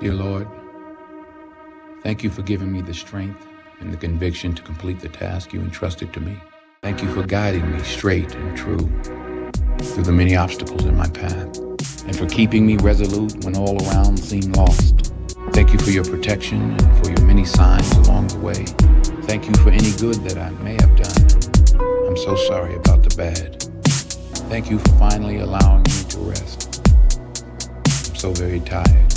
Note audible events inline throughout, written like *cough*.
Dear Lord, thank you for giving me the strength and the conviction to complete the task you entrusted to me. Thank you for guiding me straight and true through the many obstacles in my path, and for keeping me resolute when all around seemed lost. Thank you for your protection and for your many signs along the way. Thank you for any good that I may have done. I'm so sorry about the bad. Thank you for finally allowing me to rest. I'm so very tired.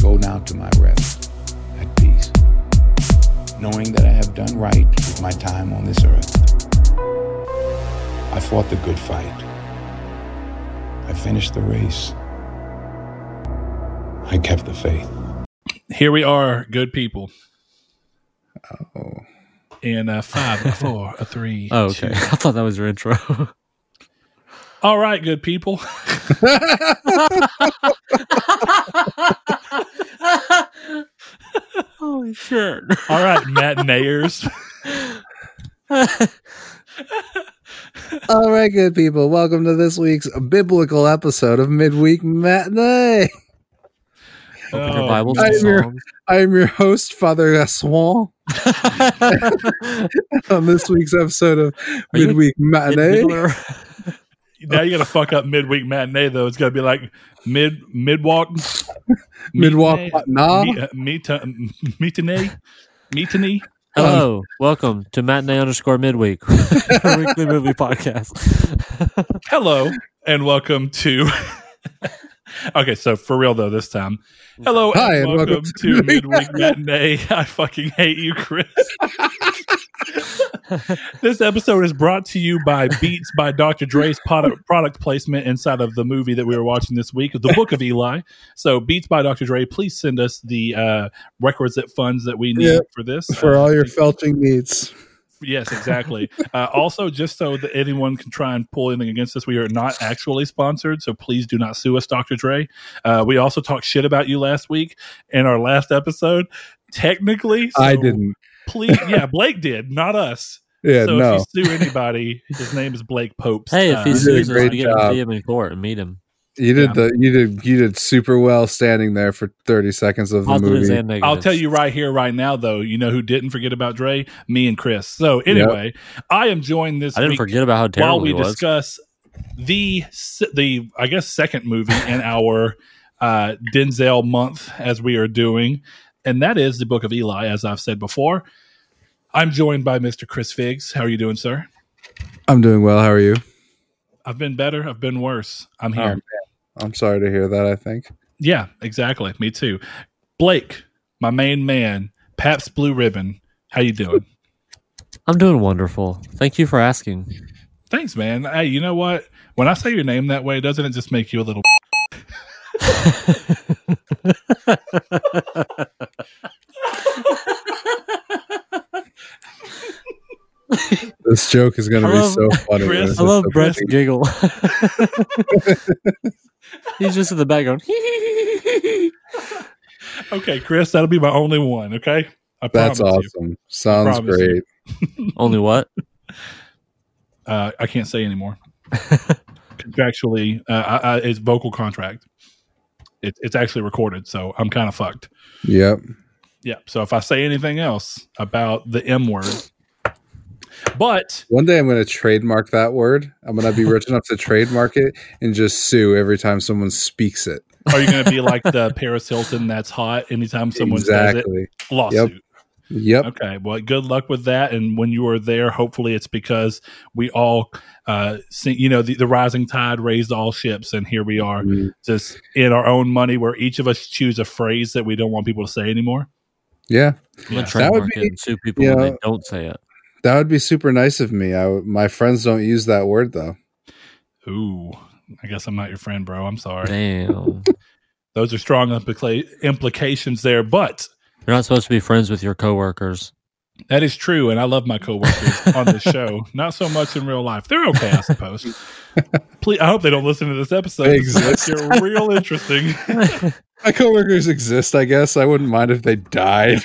But I go now to my rest at peace, knowing that I have done right with my time on this earth. I fought the good fight. I finished the race. I kept the faith. Here we are, good people. Oh. In uh, five, a four, a three. *laughs* Oh, okay. two. I thought that was your intro. All right, good people. *laughs* *laughs* Holy shit. *laughs* All right, matineers. *laughs* All right, good people. Welcome to this week's biblical episode of Midweek Matinee. Open your Oh, Bibles I'm your- Psalms. I am your host, Father Gaswan, *laughs* on this week's episode of Are you Midweek Matinee. Mid-middler? Now you got to fuck up midweek matinee though. It's got to be like mid mid walk, Midwalk *laughs* Nah. Uh, meet uh, matinee, matinee. Um, Hello, welcome to matinee underscore midweek, *laughs* our weekly movie podcast. *laughs* Hello and welcome to. *laughs* okay, so for real though, this time. Hello Hi, and welcome, welcome to to *laughs* midweek matinee. I fucking hate you, Chris. *laughs* this episode is brought to you by Beats by Dr. Dre's product, product placement inside of the movie that we were watching this week, The Book of Eli. So, Beats by Dr. Dre, please send us the uh, requisite funds that we need Yep. for this. For Uh, all your felching needs. Yes, exactly. uh, also, just so that anyone can try and pull anything against us, we are not actually sponsored, so please do not sue us, Dr. Dre. Uh, we also talked shit about you last week in our last episode. Technically, I didn't. Please, yeah, Blake did, not us. Yeah, so no. if you sue anybody, his name is Blake Popes. hey, Uh, if he You did a sues us, great we get to job. see him in court and meet him. You did Yeah. the you did you did super well standing there for 30 seconds of the Positives movie. and. I'll tell you right here, right now, though, you know who didn't forget about Dre? Me and Chris. So anyway, I am joined this I didn't forget about how while terrible we he was. discuss the the I guess second movie in *laughs* our uh, Denzel month as we are doing, and that is the Book of Eli. As I've said before, I'm joined by Mr. Chris Figs. How are you doing, sir? I'm doing well. How are you? I've been better. I've been worse. I'm Oh, here. Man. I'm sorry to hear that, I think. Yeah, exactly. Me too. Blake, my main man, Pabst Blue Ribbon. How you doing? *laughs* I'm doing wonderful. Thank you for asking. Thanks, man. Hey, you know what? When I say your name that way, doesn't it just make you a little? *laughs* This joke is going to be so funny. Chris, I love just Brett's big- giggle. *laughs* He's just in the background. *laughs* Okay, Chris, that'll be my only one. Okay, I That's promise you. awesome. Sounds great. *laughs* Only what? Uh, I can't say anymore. Contractually, uh, I, I, it's vocal contract. It, it's actually recorded, so I'm kind of fucked. Yep. Yep. So if I say anything else about the M word, but One day I'm going to trademark that word. I'm going to be rich enough to trademark it and just sue every time someone speaks it. are you going to be like the Paris Hilton that's hot anytime someone says it? Lawsuit. Yep. Okay. Well, good luck with that. And when you are there, hopefully it's because we all, uh, see, you know, the, the rising tide raised all ships. And here we are Mm, just in our own money where each of us choose a phrase that we don't want people to say anymore. Yeah. I'm gonna Yeah. That would trademark be- it and sue people you when they don't say it. That would be super nice of me. I, my friends don't use that word though. Ooh, I guess I'm not your friend, bro. I'm sorry. Damn. Those are strong implica- implications there, but You're not supposed to be friends with your coworkers. That is true. And I love my coworkers on this show. *laughs* Not so much in real life. They're okay, I suppose. *laughs* Please, I hope they don't listen to this episode. They exist. real interesting. *laughs* My coworkers exist, I guess. I wouldn't mind if they died.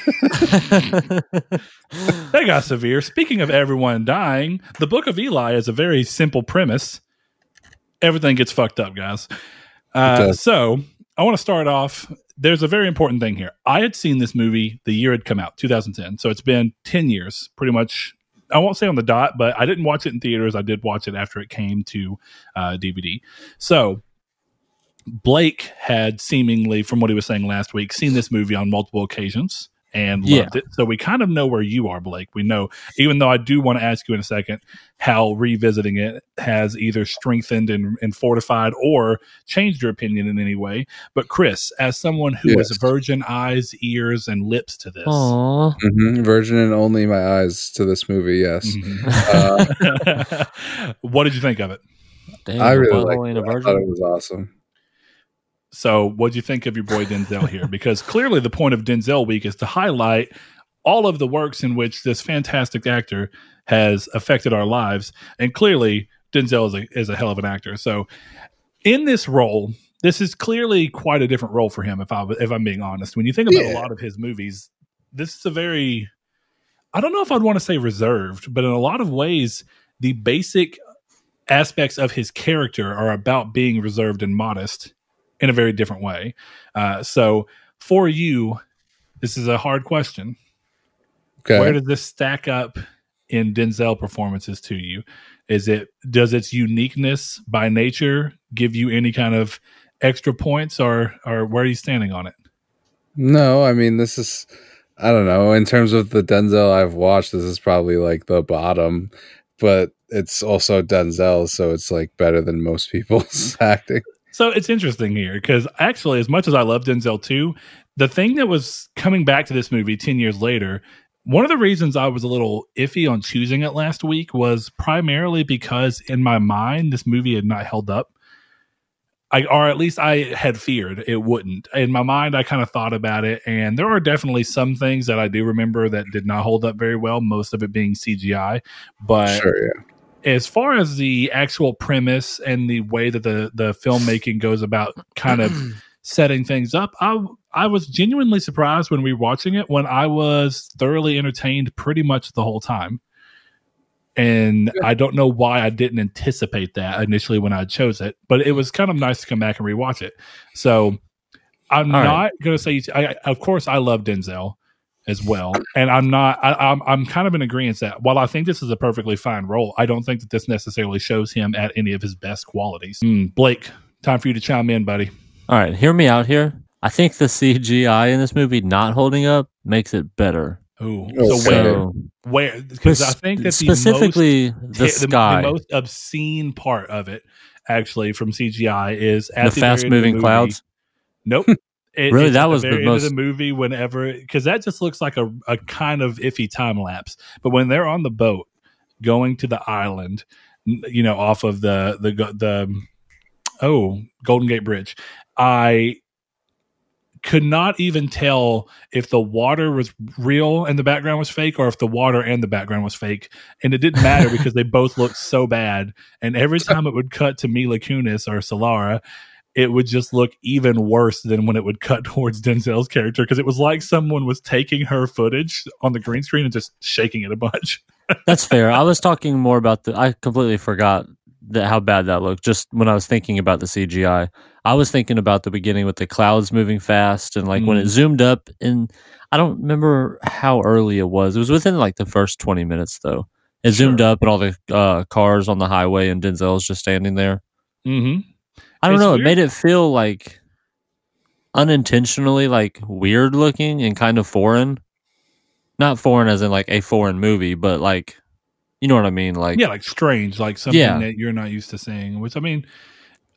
they got severe. Speaking of everyone dying, the Book of Eli is a very simple premise. Everything gets fucked up, guys. Uh, so I want to start off. There's a very important thing here. I had seen this movie the year it come out, 2010. So it's been 10 years, pretty much. I won't say on the dot, but I didn't watch it in theaters. I did watch it after it came to uh, DVD. So Blake had seemingly, from what he was saying last week, seen this movie on multiple occasions and Yeah. loved it. So we kind of know where you are, Blake. We know, even though I do want to ask you in a second how revisiting it has either strengthened and, and fortified or changed your opinion in any way. But Chris, as someone who has Yes. virgin eyes, ears, and lips to this, Aw. hmm Virgin and only my eyes to this movie. Yes. Mhm. *laughs* what did you think of it? Damn, I a really butthole liked it. a I virgin. thought it was awesome. So, what do you think of your boy Denzel here? Because clearly, the point of Denzel Week is to highlight all of the works in which this fantastic actor has affected our lives, and clearly, Denzel is a, is a hell of an actor. So, in this role, this is clearly quite a different role for him. If I if I'm being honest, when you think about a lot of his movies, this is a very I don't know if I'd want to say reserved, but in a lot of ways, the basic aspects of his character are about being reserved and modest in a very different way. Uh, so, for you, this is a hard question. Okay. Where does this stack up in Denzel performances to you? Is it does its uniqueness by nature give you any kind of extra points, or or where are you standing on it? No, I mean this is I don't know. In terms of the Denzel I've watched, this is probably like the bottom, but it's also Denzel, so it's like better than most people's *laughs* acting. So it's interesting here because actually, as much as I love Denzel too, the thing that was coming back to this movie 10 years later, one of the reasons I was a little iffy on choosing it last week was primarily because in my mind, this movie had not held up. I, or at least I had feared it wouldn't. In my mind, I kind of thought about it, and there are definitely some things that I do remember that did not hold up very well, most of it being CGI. But sure, yeah. As far as the actual premise and the way that the the filmmaking goes about kind of *clears throat* setting things up i i was genuinely surprised when we were watching it when i was thoroughly entertained pretty much the whole time. And i don't know why i didn't anticipate that initially when i chose it but it was kind of nice to come back and rewatch it. So i'm All right. not going to say I- of course i love denzel as well. And I'm not. I, I'm. I'm kind of in agreement that while I think this is a perfectly fine role, I don't think that this necessarily shows him at any of his best qualities. Hmm, Blake, time for you to chime in, buddy. All right, hear me out here. I think the CGI in this movie not holding up makes it better. Ooh. Oh, So where? So Where? Because I think that the most, specifically the, the, sky, the most obscene part of it, actually, from CGI is at the, the, very end of fast moving movie- clouds. Nope. It- Really, that was the end most- the movie. Whenever, because that just looks like a, a kind of iffy time lapse. But when they're on the boat going to the island, you know, off of the the the oh Golden Gate Bridge, I could not even tell if the water was real and the background was fake or if the water and the background was fake. And it didn't matter because they both looked so bad. And every *laughs* time it would cut to Mila Kunis or Solara, it would just look even worse than when it would cut *laughs* towards Denzel's character because it was like someone was taking her footage on the green screen and just shaking it a bunch. *laughs* That's fair. I was talking more about the. I completely forgot that how bad that looked. Just when I was thinking about the CGI, I was thinking about the beginning with the clouds moving fast and like when it Mm. zoomed up. And I don't remember how early it was. It was within like the first twenty minutes though. It zoomed up and all the uh, cars on the highway and Denzel's just standing there. Mm-hmm. I don't It's know. weird. It made it feel like unintentionally like weird looking and kind of foreign. Not foreign as in like a foreign movie, but like you know what I mean. Like Yeah, like strange, like something Yeah. that you're not used to seeing. Which I mean,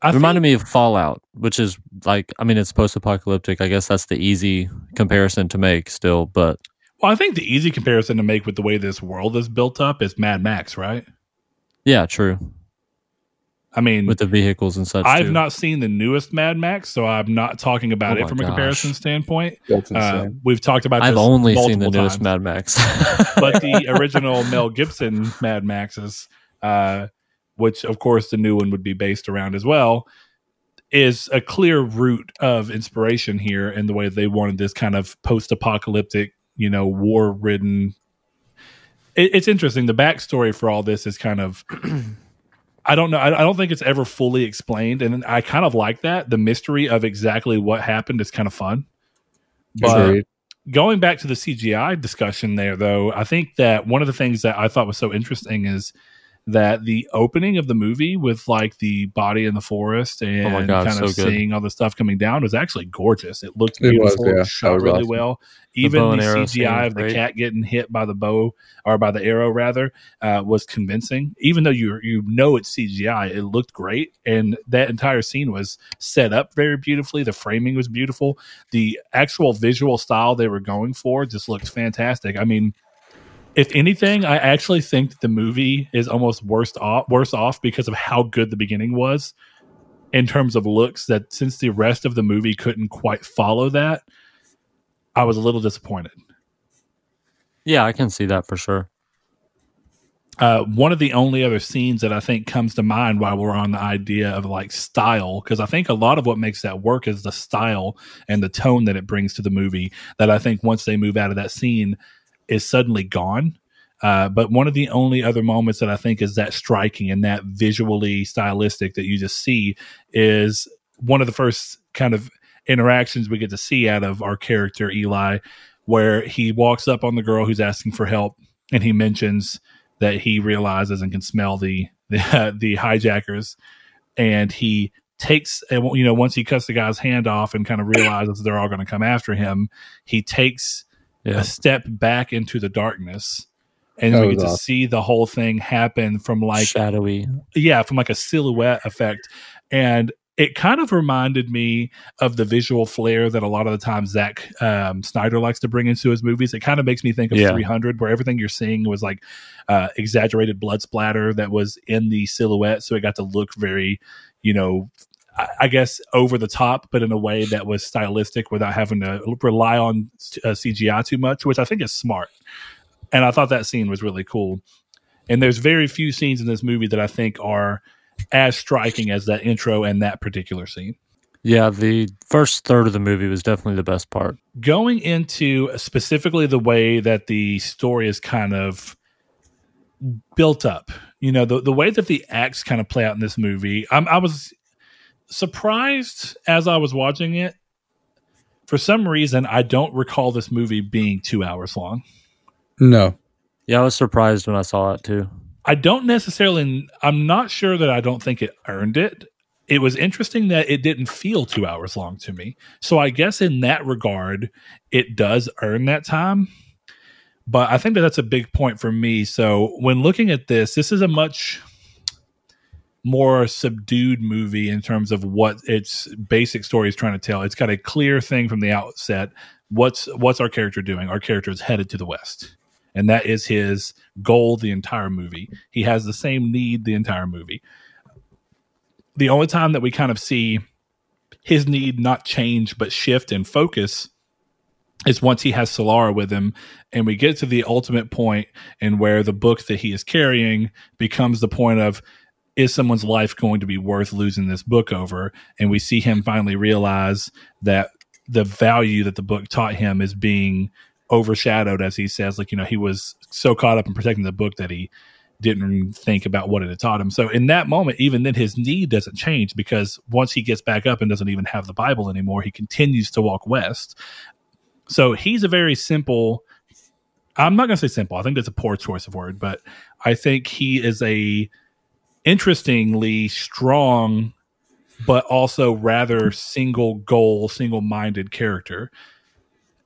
I it reminded think- me of Fallout, which is like I mean it's post apocalyptic. I guess that's the easy comparison to make still, but Well, I think the easy comparison to make with the way this world is built up is Mad Max, right? yeah, true. I mean, With the vehicles and such. I've too. not seen the newest Mad Max, so I'm not talking about Oh it my from a comparison standpoint. Uh, we've talked about. I've this only seen the multiple newest times. Mad Max. *laughs* but the *laughs* original Mel Gibson Mad Maxes, uh, which of course the new one would be based around as well, is a clear root of inspiration here in the way they wanted this kind of post-apocalyptic, you know, war-ridden. It, it's interesting. The backstory for all this is kind of. *clears throat* I don't know. I, I don't think it's ever fully explained, and I kind of like that. The mystery of exactly what happened is kind of fun. But going back to the CGI discussion there, though, I think that one of the things that I thought was so interesting is that the opening of the movie with like the body in the forest and Oh God, kind of so good. seeing all the stuff coming down was actually gorgeous. It looked It was, beautiful, yeah. it shot was really awesome. well. Even and the, CGI was of the cat getting hit by the bow or by the arrow rather uh, was convincing. Even though you you know it's CGI, it looked great, and that entire scene was set up very beautifully. The framing was beautiful. The actual visual style they were going for just looked fantastic. I mean, if anything, I actually think that the movie is almost worse off worse off because of how good the beginning was in terms of looks. That since the rest of the movie couldn't quite follow that, I was a little disappointed. Yeah, I can see that for sure. Uh, one of the only other scenes that I think comes to mind while we're on the idea of like style, because I think a lot of what makes that work is the style and the tone that it brings to the movie. That I think once they move out of that scene, is suddenly gone. Uh, but one of the only other moments that I think is that striking and that visually stylistic that you just see is one of the first kind of interactions we get to see out of our character Eli, where he walks up on the girl who's asking for help and he mentions that he realizes and can smell the *laughs* the, the hijackers, and he takes you know once he cuts the guy's hand off and kind of realizes they're all going to come after him, he takes Yeah. a step back into the darkness. And That we was get to awesome. see the whole thing happen from like shadowy. yeah, from like a silhouette effect. And it kind of reminded me of the visual flair that a lot of the times Zack um, Snyder likes to bring into his movies. It kind of makes me think of Yeah. 300, where everything you're seeing was like uh, exaggerated blood splatter that was in the silhouette. So it got to look very, you know, I- guess over the top, but in a way that was stylistic without having to rely on uh, CGI too much, which I think is smart. And I thought that scene was really cool. And there's very few scenes in this movie that I think are as striking as that intro and that particular scene. Yeah, the first third of the movie was definitely the best part. Going into specifically the way that the story is kind of built up, you know, the, the way that the acts kind of play out in this movie, I'm, I was surprised as I was watching it. For some reason, I don't recall this movie being two hours long. No. Yeah, I was surprised when I saw it too. I don't necessarily. I'm not sure that I don't think it earned it. It was interesting that it didn't feel two hours long to me. So I guess in that regard, it does earn that time. But I think that that's a big point for me. So when looking at this, this is a much more subdued movie in terms of what its basic story is trying to tell. It's got a clear thing from the outset. What's what's our character doing? Our character is headed to the west and that is his goal the entire movie. He has the same need the entire movie. The only time that we kind of see his need not change but shift and focus is once he has Solara with him and we get to the ultimate point and where the book that he is carrying becomes the point of is someone's life going to be worth losing this book over? And we see him finally realize that the value that the book taught him is being overshadowed as he says like you know he was so caught up in protecting the book that he didn't think about what it had taught him. So in that moment even then his need doesn't change because once he gets back up and doesn't even have the bible anymore he continues to walk west. So he's a very simple i'm not going to say simple i think that's a poor choice of word but i think he is a interestingly strong but also rather single goal single minded character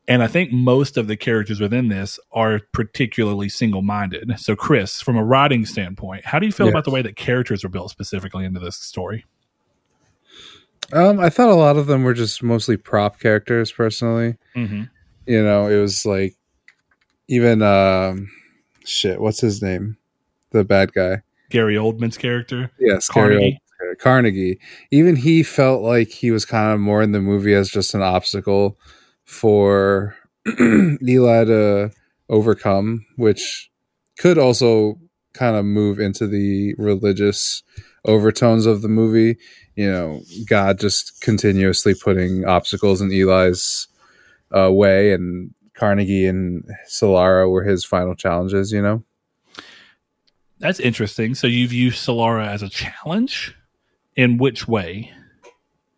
and I think most of the characters within this are particularly single minded. So, Chris, from a writing standpoint, how do you feel Yes. about the way that characters are built specifically into this story? Um, I thought a lot of them were just mostly prop characters personally. Mm-hmm. You know, it was like even um shit, what's his name? The bad guy. Gary Oldman's character, Yes, Gary Carnegie. Oldman. Carnegie. Even he felt like he was kind of more in the movie as just an obstacle for *clears throat* Eli to overcome, which could also kind of move into the religious overtones of the movie. You know, God just continuously putting obstacles in Eli's uh, way, and Carnegie and Solara were his final challenges. You know, That's interesting. So you've used Solara as a challenge. In which way?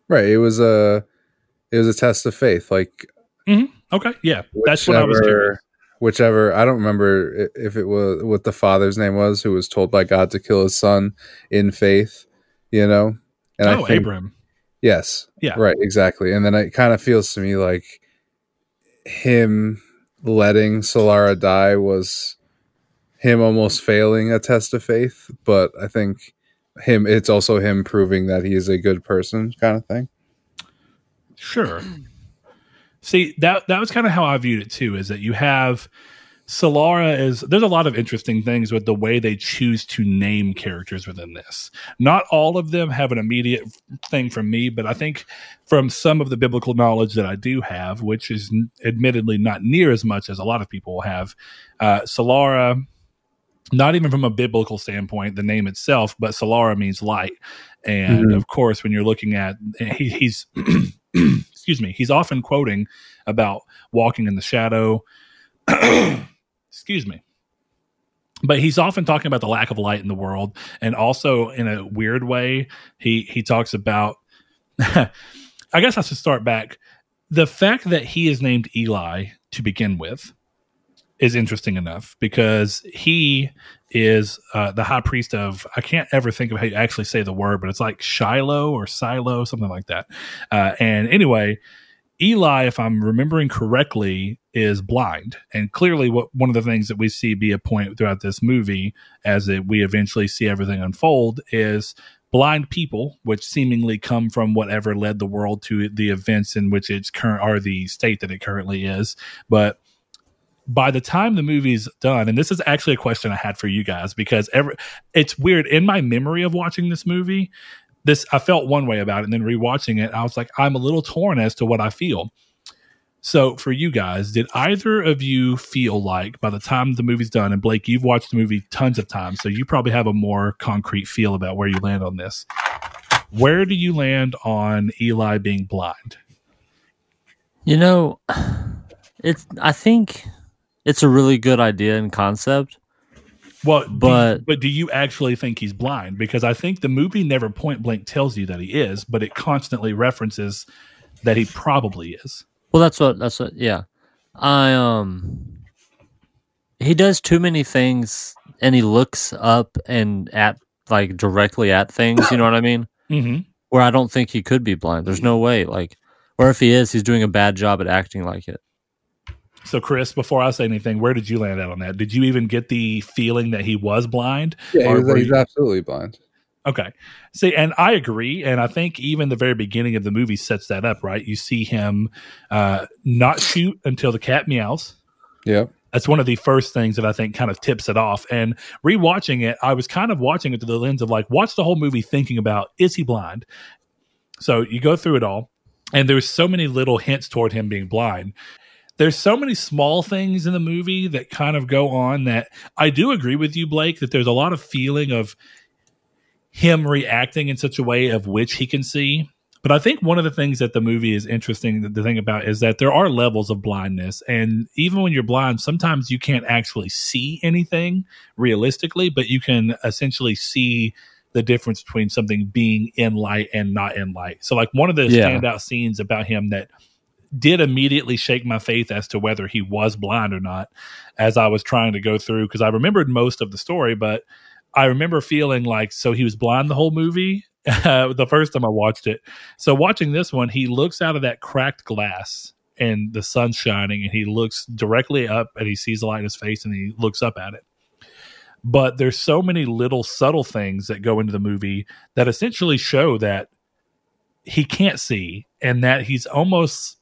Right. It was a it was a test of faith. Like mm-hmm. Okay, yeah, that's what I was curious. Whichever I don't remember if it was what the father's name was who was told by God to kill his son in faith, you know. And oh, Abraham. Yes. Yeah. Right. Exactly. And then it kind of feels to me like him letting Solara die was him almost failing a test of faith, but I think him it's also him proving that he is a good person kind of thing. Sure. See that that was kind of how I viewed it too. Is that you have Solara is there's a lot of interesting things with the way they choose to name characters within this. Not all of them have an immediate thing from me, but I think from some of the biblical knowledge that I do have, which is admittedly not near as much as a lot of people have, uh, Solara. Not even from a biblical standpoint, the name itself, but Solara means light, and Mhm. of course, when you're looking at he, he's *clears throat* excuse me, he's often quoting about walking in the shadow. *clears throat* excuse me. But he's often talking about the lack of light in the world, and also in a weird way, he he talks about. *laughs* I guess I should start back. The fact that he is named Eli to begin with is interesting enough because he is uh, the high priest of I can't ever think of how you actually say the word, but it's like Shiloh or Silo, something like that. Uh, and anyway, Eli, if I'm remembering correctly, is blind, and clearly, what one of the things that we see be a point throughout this movie, as it, we eventually see everything unfold, is blind people, which seemingly come from whatever led the world to the events in which it's current or the state that it currently is, but by the time the movie's done, and this is actually a question I had for you guys because every it's weird in my memory of watching this movie. This I felt one way about it, and then rewatching it, I was like, I'm a little torn as to what I feel. So, for you guys, did either of you feel like by the time the movie's done, and Blake, you've watched the movie tons of times, so you probably have a more concrete feel about where you land on this. Where do you land on Eli being blind? You know, it's. I think it's a really good idea and concept. Well, But- do, but do you actually think he's blind? Because I think the movie never point blank tells you that he is, but it constantly references that he probably is. Well, that's what. That's what. Yeah, I um. He does too many things, and he looks up and at like directly at things. You know what I mean? Mm-hmm. Where I don't think he could be blind. There's no way. Like, or if he is, he's doing a bad job at acting like it. So, Chris, before I say anything, where did you land at on that? Did you even get the feeling that he was blind? Yeah, Or he's, he's you- absolutely blind. Okay. See, and I agree. And I think even the very beginning of the movie sets that up, right? You see him uh, not shoot until the cat meows. Yeah. That's one of the first things that I think kind of tips it off. And rewatching it, I was kind of watching it through the lens of like, watch the whole movie thinking about, is he blind? So you go through it all, and there's so many little hints toward him being blind. There's so many small things in the movie that kind of go on that I do agree with you, Blake, that there's a lot of feeling of him reacting in such a way of which he can see. But I think one of the things that the movie is interesting the thing about is that there are levels of blindness. And even when you're blind, sometimes you can't actually see anything realistically, but you can essentially see the difference between something being in light and not in light. So, like one of the Yeah. standout scenes about him that did immediately shake my faith as to whether he was blind or not as I was trying to go through because I remembered most of the story, but I remember feeling like so he was blind the whole movie *laughs* the first time I watched it. So watching this one, he looks out of that cracked glass and the sun's shining and he looks directly up and he sees the light in his face and he looks up at it. But there's so many little subtle things that go into the movie that essentially show that he can't see and that he's almost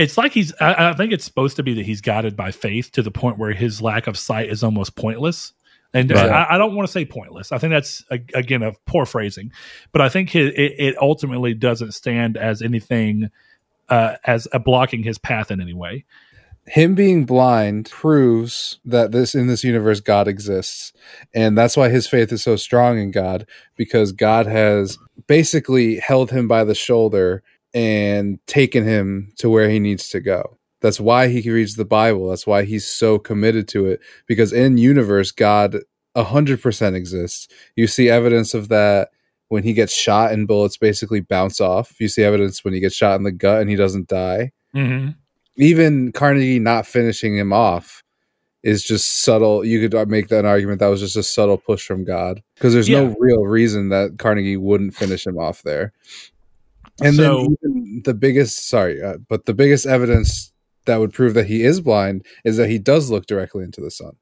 it's like he's I, I think it's supposed to be that he's guided by faith to the point where his lack of sight is almost pointless and Right. I, I don't want to say pointless i think that's a, again a poor phrasing but i think it, it, it ultimately doesn't stand as anything uh, as a blocking his path in any way him being blind proves that this in this universe God exists. And that's why his faith is so strong in God, because God has basically held him by the shoulder and taken him to where he needs to go. That's why he reads the Bible. That's why he's so committed to it. Because in universe, God hundred percent exists. You see evidence of that when he gets shot and bullets basically bounce off. You see evidence when he gets shot in the gut and he doesn't die. Mm-hmm. Even Carnegie not finishing him off is just subtle. You could make that argument that was just a subtle push from God because there's Yeah. no real reason that Carnegie wouldn't finish him off there. And So- then even the biggest, sorry, uh, but the biggest evidence that would prove that he is blind is that he does look directly into the sun.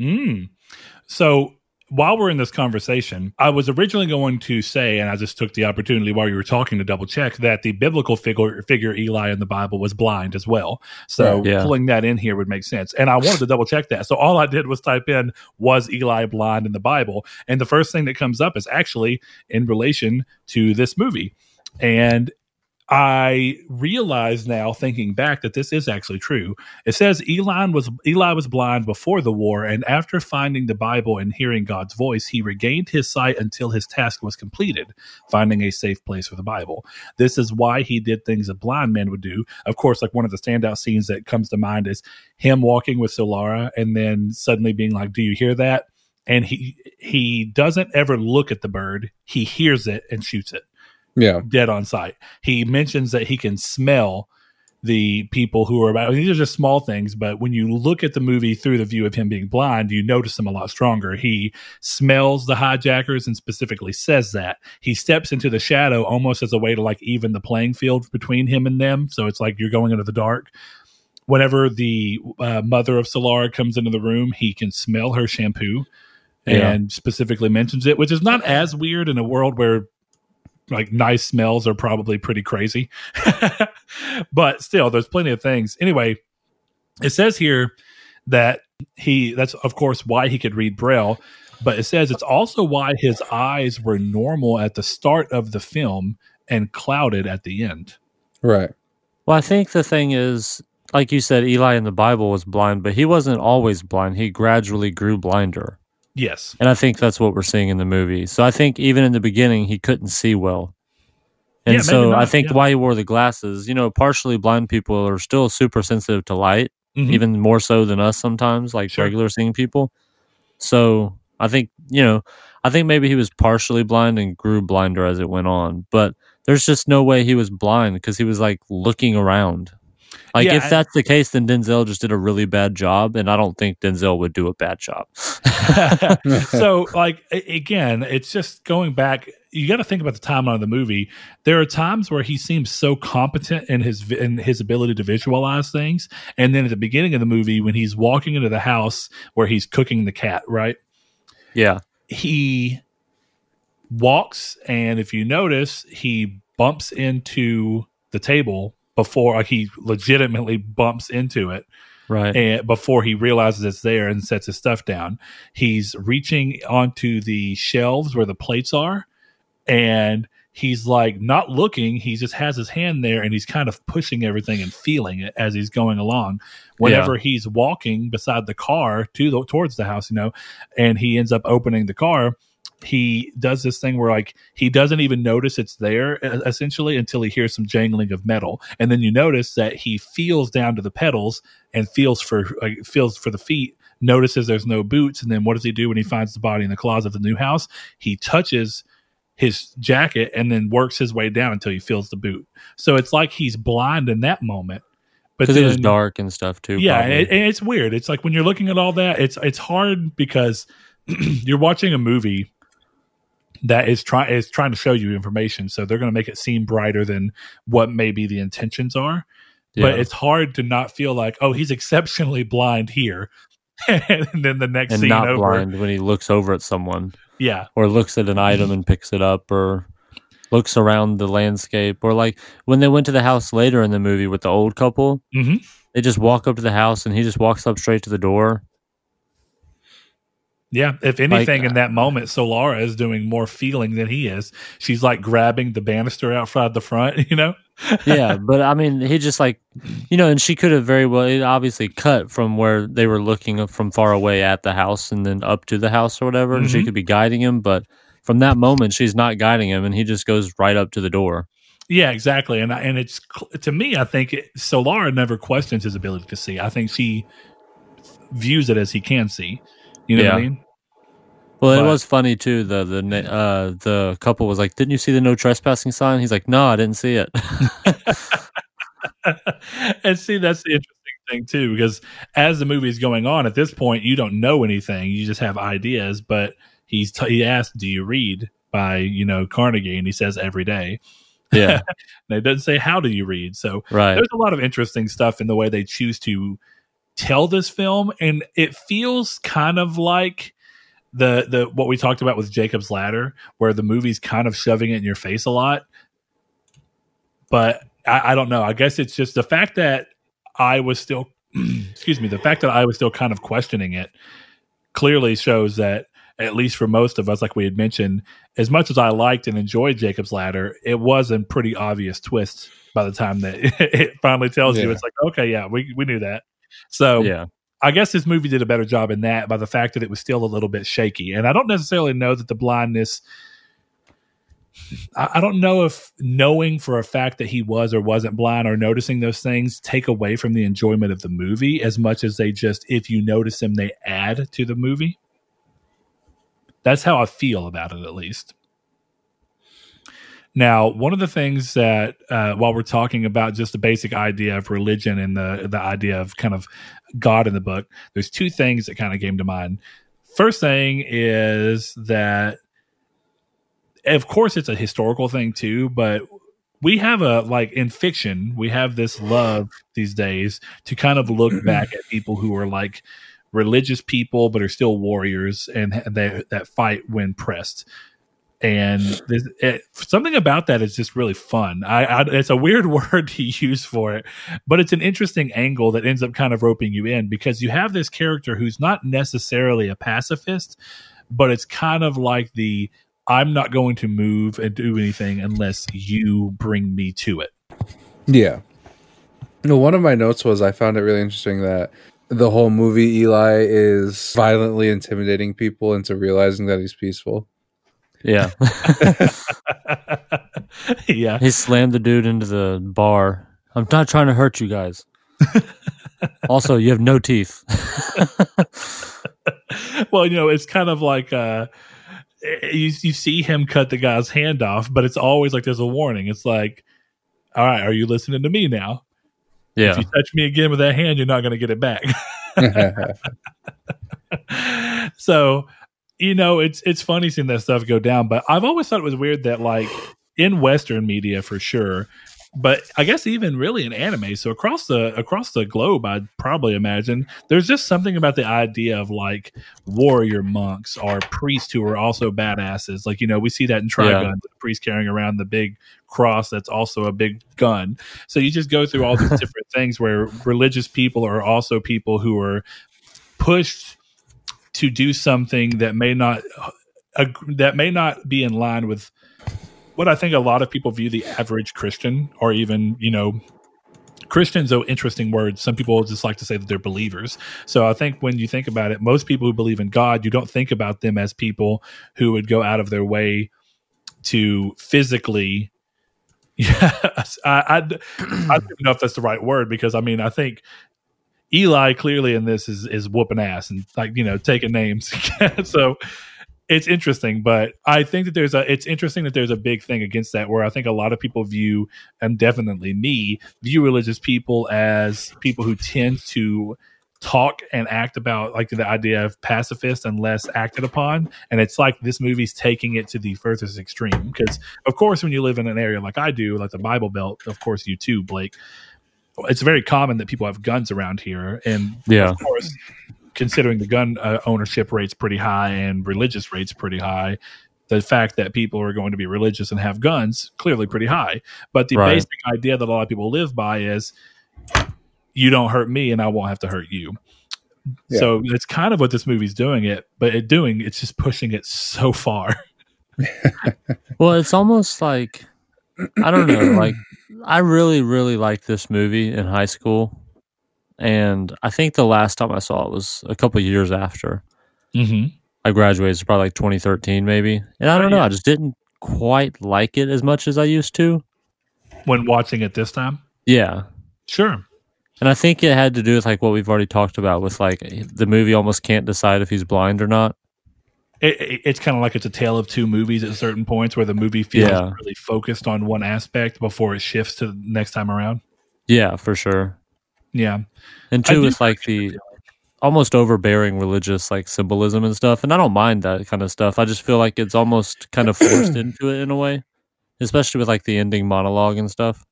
Mm. So while we're in this conversation, I was originally going to say, and I just took the opportunity while you were talking to double check that the biblical figure, figure Eli in the Bible was blind as well. So Right. Yeah. pulling that in here would make sense. And I wanted to double check that. So all I did was type in, was Eli blind in the Bible? And the first thing that comes up is actually in relation to this movie. And I realize now, thinking back, that this is actually true. It says Eli was Eli was blind before the war, and after finding the Bible and hearing God's voice, he regained his sight until his task was completed, finding a safe place for the Bible. This is why he did things a blind man would do. Of course, like one of the standout scenes that comes to mind is him walking with Solara, and then suddenly being like, "Do you hear that?" And he he doesn't ever look at the bird; he hears it and shoots it Yeah. dead on sight. He mentions that he can smell the people who are about. These are just small things, but when you look at the movie through the view of him being blind, you notice him a lot stronger. He smells the hijackers and specifically says that he steps into the shadow almost as a way to like even the playing field between him and them. So it's like you're going into the dark. Whenever the uh, mother of Solara comes into the room, he can smell her shampoo Yeah. and specifically mentions it, which is not as weird in a world where like nice smells are probably pretty crazy. *laughs* but still, there's plenty of things. Anyway, it says here that he that's of course why he could read braille but it says it's also why his eyes were normal at the start of the film and clouded at the end Right. Well, I think the thing is, like you said, Eli in the Bible was blind, but he wasn't always blind. He gradually grew blinder. Yes And I think that's what we're seeing in the movie. So I think even in the beginning, he couldn't see well. And Yeah, so I think yeah. why he wore the glasses, you know, partially blind people are still super sensitive to light, Mhm. even more so than us sometimes, like Sure. regular seeing people. So I think, you know, I think maybe he was partially blind and grew blinder as it went on. But there's just no way he was blind because he was like looking around. Like Yeah, if I- that's the case, then Denzel just did a really bad job, and I don't think Denzel would do a bad job. *laughs* so *laughs* like again it's just going back you got to think about the timeline of the movie. There are times where he seems so competent in his in his ability to visualize things and then at the beginning of the movie when he's walking into the house where he's cooking the cat right? Yeah, he walks and if you notice he bumps into the table before like he legitimately bumps into it. Right. and before he realizes it's there and sets his stuff down he's reaching onto the shelves where the plates are. And he's like not looking. He just has his hand there and he's kind of pushing everything and feeling it as he's going along. Whenever he's walking beside the car to the towards the house you know and he ends up opening the car he does this thing where like he doesn't even notice it's there essentially until he hears some jangling of metal and then you notice that he feels down to the pedals and feels for like feels for the feet notices there's no boots and then what does he do when he finds the body in the closet of the new house he touches his jacket and then works his way down until he feels the boot so it's like he's blind in that moment but Because it was dark and stuff too. yeah, and, it, and it's weird. It's like when you're looking at all that, it's it's hard because *clears throat* you're watching a movie that is trying is trying to show you information, so they're going to make it seem brighter than what maybe the intentions are. But it's hard to not feel like, oh, he's exceptionally blind here, *laughs* and then the next and scene not over, blind when he looks over at someone. Yeah, or looks at an item and picks it up or looks around the landscape. Or like when they went to the house later in the movie with the old couple Mhm. they just walk up to the house and he just walks up straight to the door yeah. If anything, Like- in that moment, Solara is doing more feeling than he is. She's like grabbing the banister outside the front, *laughs* you know. yeah but i mean he just like you know and she could have very well it obviously cut from where they were looking from far away at the house and then up to the house or whatever and she Mhm. could be guiding him but from that moment she's not guiding him and he just goes right up to the door Yeah, exactly. And I- and it's to me, I think it, Solara never questions his ability to see. I think she views it as he can see. You know what I Yeah. mean? Well, it was funny too. The the uh, the couple was like, "Didn't you see the no trespassing sign?" He's like, "No, I didn't see it." *laughs* and see, that's the interesting thing too, because as the movie is going on, at this point, you don't know anything; you just have ideas. But he's t- he asked, "Do you read?" by you know Carnegie, and he says every day. yeah, *laughs* And it doesn't say how do you read. So right. there's a lot of interesting stuff in the way they choose to tell this film, and it feels kind of like the the what we talked about with Jacob's Ladder, where the movie's kind of shoving it in your face a lot. But I, I don't know. I guess it's just the fact that I was still, *clears throat* excuse me, the fact that I was still kind of questioning it clearly shows that at least for most of us, like we had mentioned, as much as I liked and enjoyed Jacob's Ladder, it was a pretty obvious twist by the time that *laughs* it finally tells you. It's like, okay, yeah, we, we knew that. So yeah, I guess this movie did a better job in that by the fact that it was still a little bit shaky. And I don't necessarily know that the blindness. I I don't know if knowing for a fact that he was or wasn't blind or noticing those things take away from the enjoyment of the movie as much as they just, if you notice them, they add to the movie. That's how I feel about it, at least. Now, one of the things that, uh, while we're talking about just the basic idea of religion and the the idea of kind of God in the book, there's two things that kind of came to mind. First thing is that, of course, it's a historical thing too, but we have a like in fiction, we have this love these days to kind of look back at people who are like religious people but are still warriors and they, that fight when pressed and there's, it, something about that is just really fun. I, I it's a weird *laughs* word to use for it, but it's an interesting angle that ends up kind of roping you in because you have this character who's not necessarily a pacifist, but it's kind of like the I'm not going to move and do anything unless you bring me to it. Yeah. No, one of my notes was I found it really interesting that the whole movie Eli is violently intimidating people into realizing that he's peaceful. Yeah. *laughs* yeah, he slammed the dude into the bar. I'm not trying to hurt you guys. *laughs* also, you have no teeth. *laughs* well, you know, it's kind of like uh, you you see him cut the guy's hand off, but it's always like there's a warning. It's like, all right, are you listening to me now? Yeah. If you touch me again with that hand, you're not going to get it back. so, you know, it's it's funny seeing that stuff go down. But I've always thought it was weird that like in Western media for sure, but I guess even really in anime, so across the across the globe, I'd probably imagine there's just something about the idea of like warrior monks or priests who are also badasses. Like you know, we see that in Trigun, Yeah. the priest carrying around the big cross that's also a big gun. So you just go through all these *laughs* different things where religious people are also people who are pushed to do something that may not uh, that may not be in line with what I think a lot of people view the average Christian or even, you know, Christians are interesting words. Some people just like to say that they're believers. So I think when you think about it, most people who believe in God, you don't think about them as people who would go out of their way to physically. *laughs* Yeah, I, I, I don't know if that's the right word because I mean I think Eli clearly in this is is whooping ass and like you know taking names. *laughs* so it's interesting, but I think that there's a it's interesting that there's a big thing against that where I think a lot of people view and definitely me view religious people as people who tend to talk and act about like the idea of pacifist unless acted upon and it's like this movie's taking it to the furthest extreme because of course when you live in an area like i do like the bible belt of course you too blake it's very common that people have guns around here and yeah, of course, considering the gun uh, ownership rate's pretty high and religious rates pretty high, the fact that people are going to be religious and have guns clearly pretty high. But the Right. basic idea that a lot of people live by is you don't hurt me and I won't have to hurt you. Yeah. So it's kind of what this movie's doing it, but it doing it's just pushing it so far. *laughs* Well, it's almost like I don't know. Like *clears throat* I really, really liked this movie in high school, and I think the last time I saw it was a couple years after Mm-hmm. I graduated. It's probably like 2013, maybe. And I don't know. Yeah. I just didn't quite like it as much as I used to. when watching it this time. Yeah. Sure. And I think it had to do with like what we've already talked about with like the movie almost can't decide if he's blind or not. It, it, it's kind of like it's a tale of two movies at certain points where the movie feels Yeah. really focused on one aspect before it shifts to the next time around. Yeah, for sure. Yeah. And I two do with like the almost overbearing religious like symbolism and stuff. And I don't mind that kind of stuff. I just feel like it's almost *clears throat* kind of forced into it in a way, especially with like the ending monologue and stuff.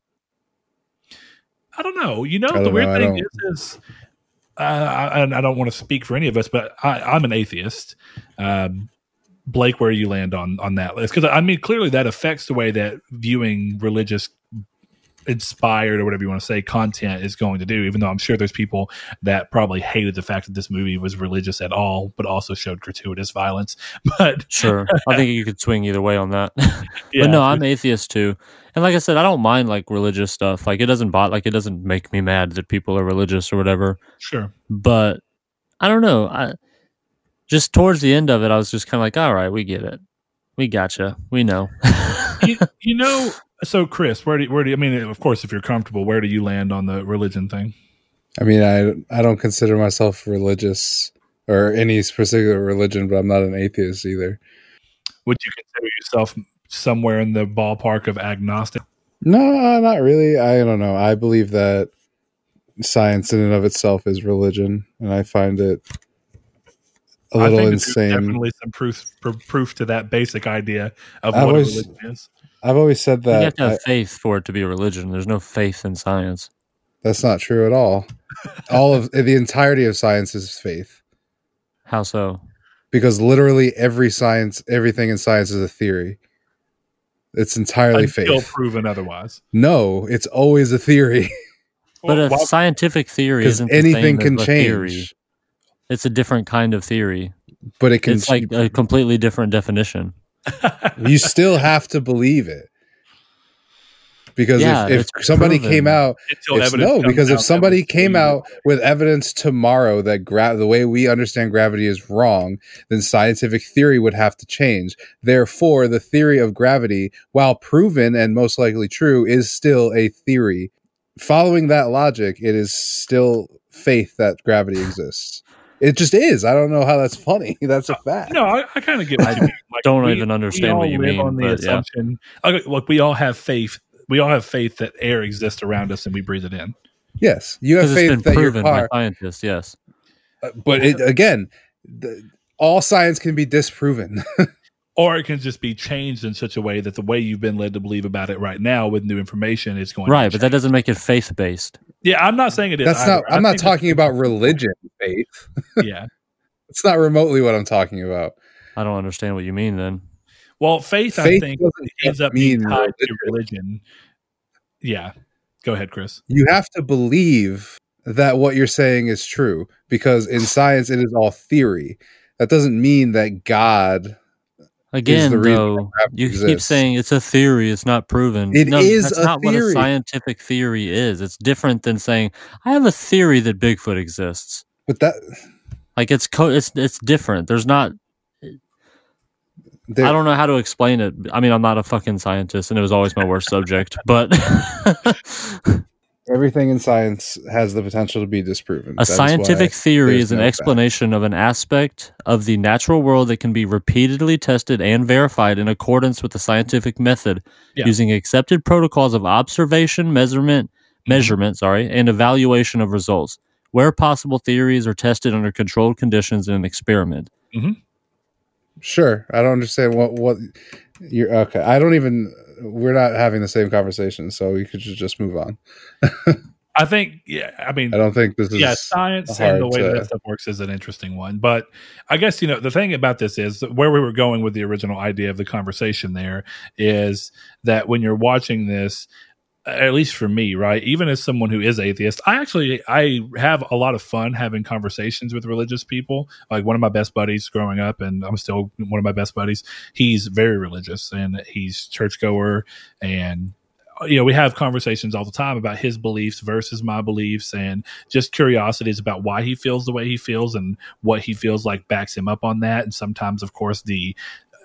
I don't know. You know, I the don't weird know. Thing is, is uh, I, I don't want to speak for any of us, but I, I'm an atheist. Um, Blake, where you land on on that list? Because I mean, clearly that affects the way that viewing religious inspired or whatever you want to say content is going to do. Even though I'm sure there's people that probably hated the fact that this movie was religious at all, but also showed gratuitous violence. *laughs* But Sure. I think you could swing either way on that. *laughs* yeah, but no, I'm atheist too. And like I said, I don't mind like religious stuff. Like it doesn't bot like it doesn't make me mad that people are religious or whatever. sure. But I don't know. I just towards the end of it, I was just kind of like, all right, we get it. We gotcha. We know. you, you know, so Chris, where do where do you, I mean? Of course, if you're comfortable, where do you land on the religion thing? I mean, I I don't consider myself religious or any particular religion, but I'm not an atheist either. Would you consider yourself somewhere in the ballpark of agnostic? No, uh, not really. I don't know. I believe that science in and of itself is religion, and I find it a I little think insane. definitely some proof pr- proof to that basic idea of I've what always- a religion is. I've always said that you have to have I- faith for it to be a religion. There's no faith in science. that's not true at all. all of the entirety of science is faith, How so? because literally every science, everything in science is a theory. It's entirely Until faith. proven otherwise. No, it's always a theory *laughs* But Well, a why- scientific theory isn't anything can change. theory. It's a different kind of theory. But it can. It's like a completely different definition. You still have to believe it. Because Yeah, if, if somebody proven. came out until it's, no because out if somebody came prove out with evidence tomorrow that gra- the way we understand gravity is wrong then scientific theory would have to change. Therefore the theory of gravity while proven and most likely true is still a theory. Following that logic it is still faith that gravity exists it just is i don't know how that's funny *laughs* that's a fact No, I, I kind of get. What you mean. Like, *laughs* don't even understand all what you live mean, On the but yeah. assumption, okay, look, we all have faith. We all have faith that air exists around us and we breathe it in. yes you have Because it's been faith that your proven car by scientists, yes. Uh, but it, again, the, all science can be disproven. *laughs* Or it can just be changed in such a way that the way you've been led to believe about it right now with new information is going Right, to but that doesn't make it faith based. Yeah, I'm not saying it is. That's either. not. I I'm not talking about religion, *laughs* faith. Yeah. It's not remotely what I'm talking about. I don't understand what you mean then. Well, faith, I think, doesn't ends just up being mean tied to religion. Yeah. Go ahead, Chris. You have to believe that what you're saying is true because in science it is all theory. That doesn't mean that God. Again, though, you keep saying it's a theory, it's not proven. It no, is that's not what a scientific theory is. It's different than saying I have a theory that Bigfoot exists. But that Like it's co- it's it's different. There's not there, I don't know how to explain it. I mean, I'm not a fucking scientist, and it was always my worst subject. But *laughs* everything in science has the potential to be disproven. a That is scientific why theory there's is an no fact. explanation of an aspect of the natural world that can be repeatedly tested and verified in accordance with the scientific method, Yeah. using accepted protocols of observation, measurement, measurement, sorry, and evaluation of results. Where possible, theories are tested under controlled conditions in an experiment. Mm-hmm. Sure, I don't understand what what you're okay. I don't even. We're not having the same conversation, so we could just move on. I think, yeah, I mean, I don't think this is. yeah, science and the way to- that stuff works is an interesting one. But I guess, you know, the thing about this is where we were going with the original idea of the conversation there is that when you're watching this, at least for me, right, even as someone who is atheist, I actually I have a lot of fun having conversations with religious people. Like one of my best buddies growing up, and I'm still one of my best buddies. He's very religious and he's churchgoer and uh, you know, we have conversations all the time about his beliefs versus my beliefs and just curiosities about why he feels the way he feels and what he feels like backs him up on that. And sometimes, of course, the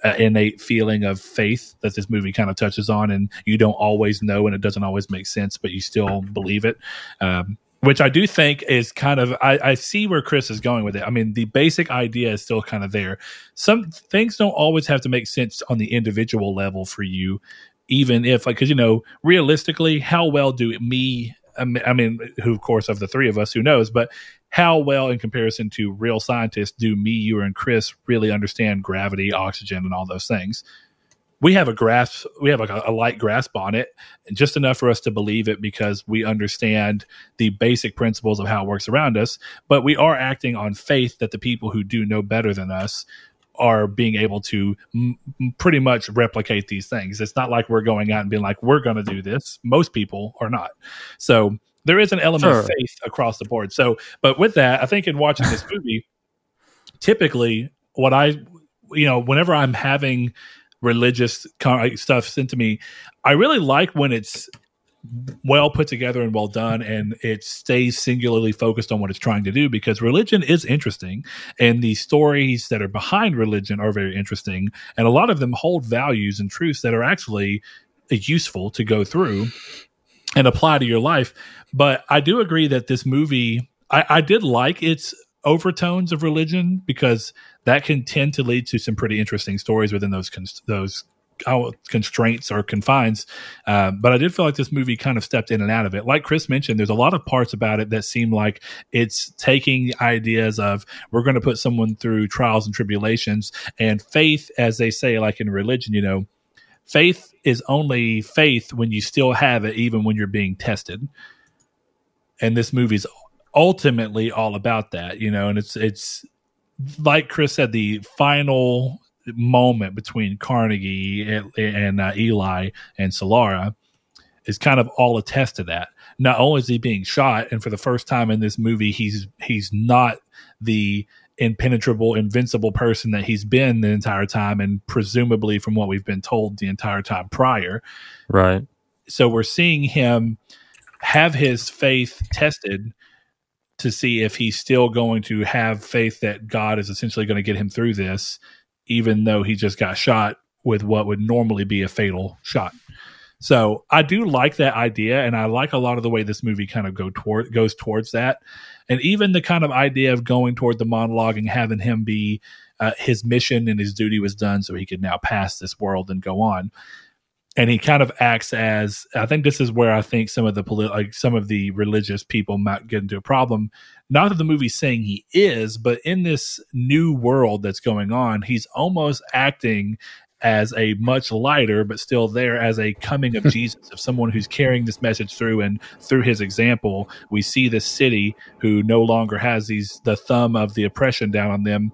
uh, innate feeling of faith that this movie kind of touches on, and you don't always know, and it doesn't always make sense, but you still believe it. Um, which I do think is kind of I, I, see where Chris is going with it. I mean, the basic idea is still kind of there. Some things don't always have to make sense on the individual level for you, even if like because you know realistically, how well do me? I mean, who of course of the three of us, who knows? But how well, in comparison to real scientists, do me, you, and Chris really understand gravity, oxygen, and all those things? We have a grasp, we have like a, a light grasp on it, just enough for us to believe it because we understand the basic principles of how it works around us. But we are acting on faith that the people who do know better than us are being able to m- pretty much replicate these things. It's not like we're going out and being like, we're going to do this. Most people are not. So there is an element sure. of faith across the board. So, but with that, I think in watching this *laughs* movie, typically what I, you know, whenever I'm having religious stuff sent to me, I really like when it's well put together and well done and it stays singularly focused on what it's trying to do because religion is interesting and the stories that are behind religion are very interesting and a lot of them hold values and truths that are actually useful to go through and apply to your life. But I do agree that this movie, I, I did like its overtones of religion because that can tend to lead to some pretty interesting stories within those those uh, constraints or confines. Uh, but I did feel like this movie kind of stepped in and out of it. Like Chris mentioned, there's a lot of parts about it that seem like it's taking ideas of we're going to put someone through trials and tribulations and faith, as they say, like in religion, you know, faith is only faith when you still have it, even when you're being tested. And this movie's ultimately all about that, you know, and it's it's like Chris said, the final moment between Carnegie and, and uh, Eli and Solara is kind of all attest to that. Not only is he being shot, and for the first time in this movie, he's he's not the impenetrable, invincible person that he's been the entire time, and presumably from what we've been told the entire time prior. Right. So we're seeing him have his faith tested to see if he's still going to have faith that God is essentially going to get him through this, even though he just got shot with what would normally be a fatal shot. So I do like that idea, and I like a lot of the way this movie kind of go toward goes towards that, and even the kind of idea of going toward the monologue and having him be uh, his mission and his duty was done, so he could now pass this world and go on. And he kind of acts as I think this is where I think some of the politi- like some of the religious people might get into a problem. Not that the movie's saying he is, but in this new world that's going on, he's almost acting as a much lighter, but still there as a coming of *laughs* Jesus, of someone who's carrying this message through. And through his example, we see this city who no longer has these the thumb of the oppression down on them,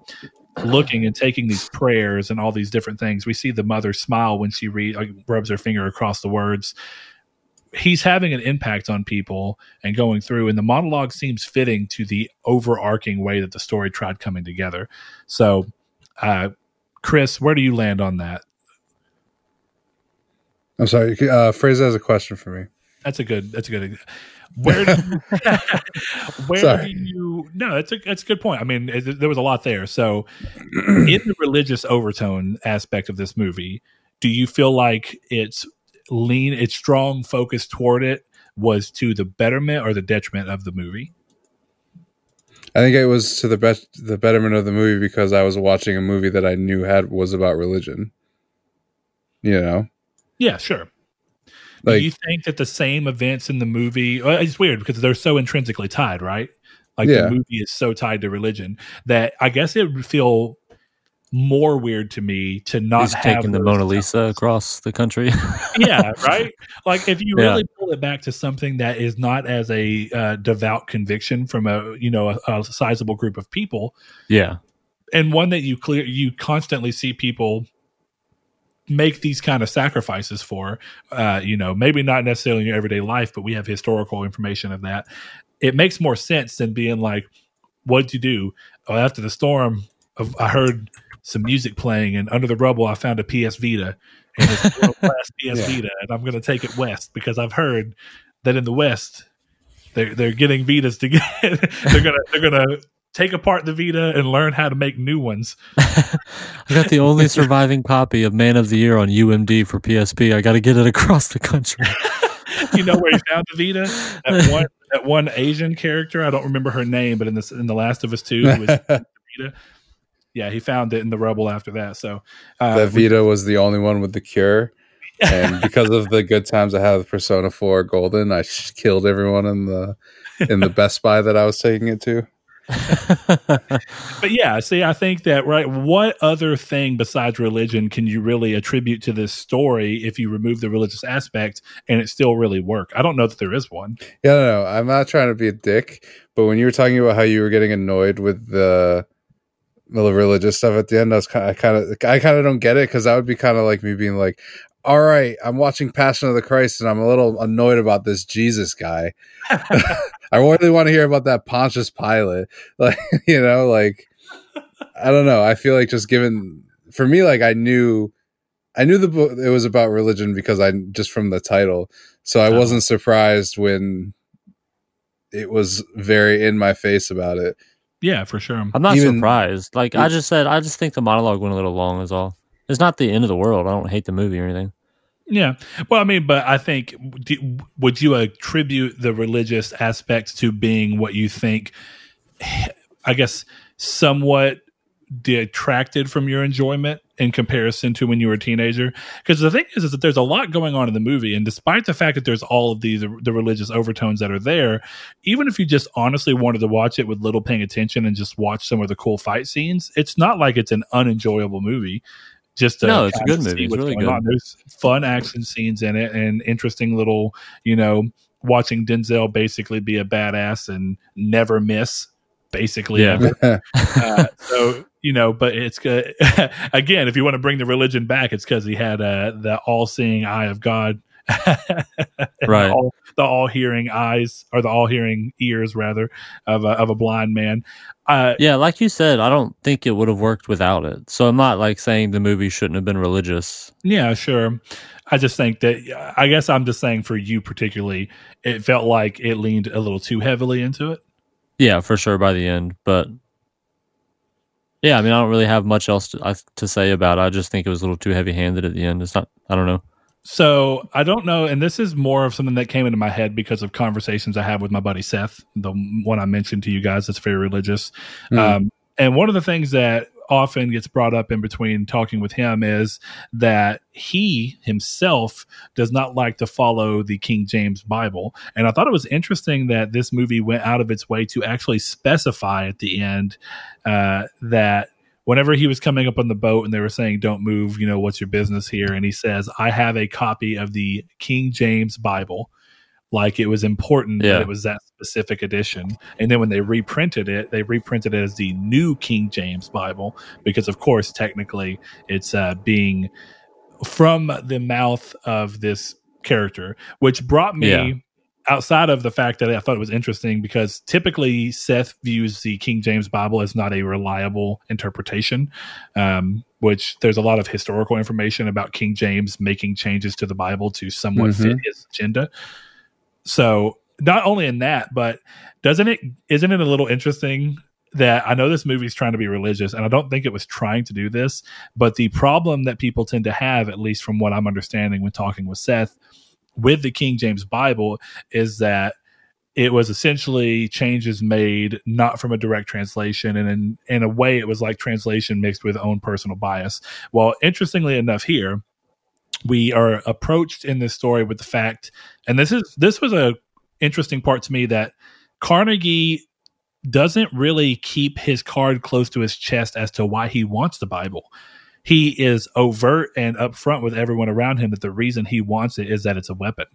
looking and taking these prayers and all these different things. We see the mother smile when she read, like, rubs her finger across the words. He's having an impact on people and going through, and the monologue seems fitting to the overarching way that the story tried coming together. So, uh, Chris, where do you land on that? I'm sorry. Uh, Fraser has a question for me. That's a good. That's a good. Where do *laughs* where sorry. do you? No, that's a that's a good point. I mean, it, there was a lot there. So, in the religious overtone aspect of this movie, do you feel like it's lean, its strong focus toward it was to the betterment or the detriment of the movie? I think it was to the best the betterment of the movie because I was watching a movie that I knew had was about religion. You know. Yeah, sure. Like, Do you think that the same events in the movie? It's weird because they're so intrinsically tied, right? Like yeah. the movie is so tied to religion that I guess it would feel more weird to me to not He's have taking the Mona Lisa across the country. *laughs* yeah, right. Like if you really pull it back to something that is not as a uh, devout conviction from a you know a, a, sizable group of people. Yeah, and one that you clear you constantly see people make these kind of sacrifices for. Uh, you know, maybe not necessarily in your everyday life, but we have historical information of that. It makes more sense than being like, "What'd you do?" Oh, after the storm, I heard some music playing, and under the rubble, I found a PS Vita, and it's world *laughs* class PS yeah. Vita, and I'm going to take it west because I've heard that in the West they're they're getting Vitas to get *laughs* they're gonna they're gonna take apart the Vita and learn how to make new ones. *laughs* I got the only surviving copy of Man of the Year on UMD for PSP. I got to get it across the country. you know where he found the Vita? That one, that one Asian character. I don't remember her name, but in this in the Last of Us Two, was the Vita. Yeah, he found it in the rubble after that. So uh, that Vita was the only one with the cure. and because of the good times I had with Persona 4 Golden, I killed everyone in the in the Best Buy that I was taking it to. *laughs* but yeah, see, I think that right. What other thing besides religion can you really attribute to this story if you remove the religious aspect and it still really work? I don't know that there is one. Yeah, no, no, I'm not trying to be a dick, but when you were talking about how you were getting annoyed with the the religious stuff at the end, I was kind of, I kind of, I kind of don't get it because that would be kind of like me being like, all right, I'm watching Passion of the Christ and I'm a little annoyed about this Jesus guy. *laughs* *laughs* I really want to hear about that Pontius Pilate. *laughs* Like, you know, like I don't know. I feel like just given for me, like I knew I knew the book it was about religion because I just from the title. So I uh-huh. wasn't surprised when it was very in my face about it. Yeah, for sure. I'm not Even, surprised. Like I just said, I just think the monologue went a little long. Is all. It's not the end of the world. I don't hate the movie or anything. Yeah. Well, I mean, but I think, would you attribute the religious aspects to being what you think, I guess, somewhat detracted from your enjoyment in comparison to when you were a teenager? Because the thing is, is that there's a lot going on in the movie, and despite the fact that there's all of these the religious overtones that are there, even if you just honestly wanted to watch it with little paying attention and just watch some of the cool fight scenes, it's not like it's an unenjoyable movie just no, it's a good movie. It's really good. On. There's fun action scenes in it and interesting little, you know, watching Denzel basically be a badass and never miss, basically. Yeah. *laughs* uh, *laughs* so you know, but it's good. *laughs* again, if you want to bring the religion back, it's because he had uh, the all-seeing eye of God right. The all, hearing eyes or the all hearing ears rather of a, of a blind man. Uh, yeah, like you said, I don't think it would have worked without it. So I'm not like saying the movie shouldn't have been religious. Yeah, sure. I just think that I guess I'm just saying for you particularly, it felt like it leaned a little too heavily into it. Yeah, for sure by the end, but yeah, I mean, I don't really have much else to, to say about it. I just think it was a little too heavy handed at the end. It's not, I don't know. So I don't know, and this is more of something that came into my head because of conversations I have with my buddy Seth, the one I mentioned to you guys that's very religious. Mm. Um, and one of the things that often gets brought up in between talking with him is that he himself does not like to follow the King James Bible. And I thought it was interesting that this movie went out of its way to actually specify at the end uh, that whenever he was coming up on the boat and they were saying, Don't move, you know, what's your business here? And he says, I have a copy of the King James Bible. Like it was important yeah. that it was that specific edition. And then when they reprinted it, they reprinted it as the new King James Bible because, of course, technically it's uh, being from the mouth of this character, which brought me. Yeah outside of the fact that I thought it was interesting because typically Seth views the King James Bible as not a reliable interpretation, um, which there's a lot of historical information about King James making changes to the Bible to somewhat mm-hmm. fit his agenda. So not only in that, but doesn't it isn't it a little interesting that I know this movie's trying to be religious, and I don't think it was trying to do this, but the problem that people tend to have, at least from what I'm understanding when talking with Seth, with the King James Bible is that it was essentially changes made not from a direct translation and in, in a way it was like translation mixed with own personal bias. Well interestingly enough here we are approached in this story with the fact and this is this was a interesting part to me that carnegie doesn't really keep his card close to his chest as to why he wants the bible he is overt and upfront with everyone around him that the reason he wants it is that it's a weapon.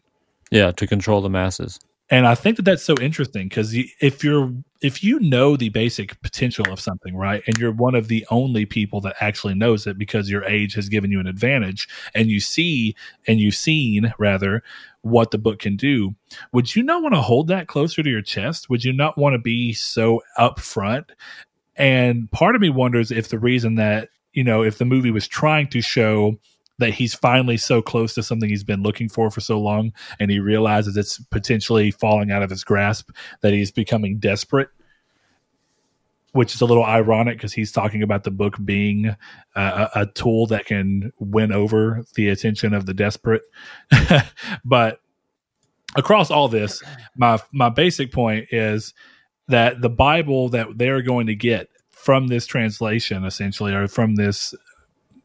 Yeah, to control the masses. And I think that that's so interesting because if you're if you know the basic potential of something, right, and you're one of the only people that actually knows it because your age has given you an advantage, and you see and you've seen rather what the book can do, would you not want to hold that closer to your chest? Would you not want to be so upfront? And part of me wonders if the reason that you know, if the movie was trying to show that he's finally so close to something he's been looking for for so long and he realizes it's potentially falling out of his grasp that he's becoming desperate which is a little ironic because he's talking about the book being uh, a, tool that can win over the attention of the desperate. *laughs* but across all this, my my basic point is that the Bible that they're going to get from this translation, essentially, or from this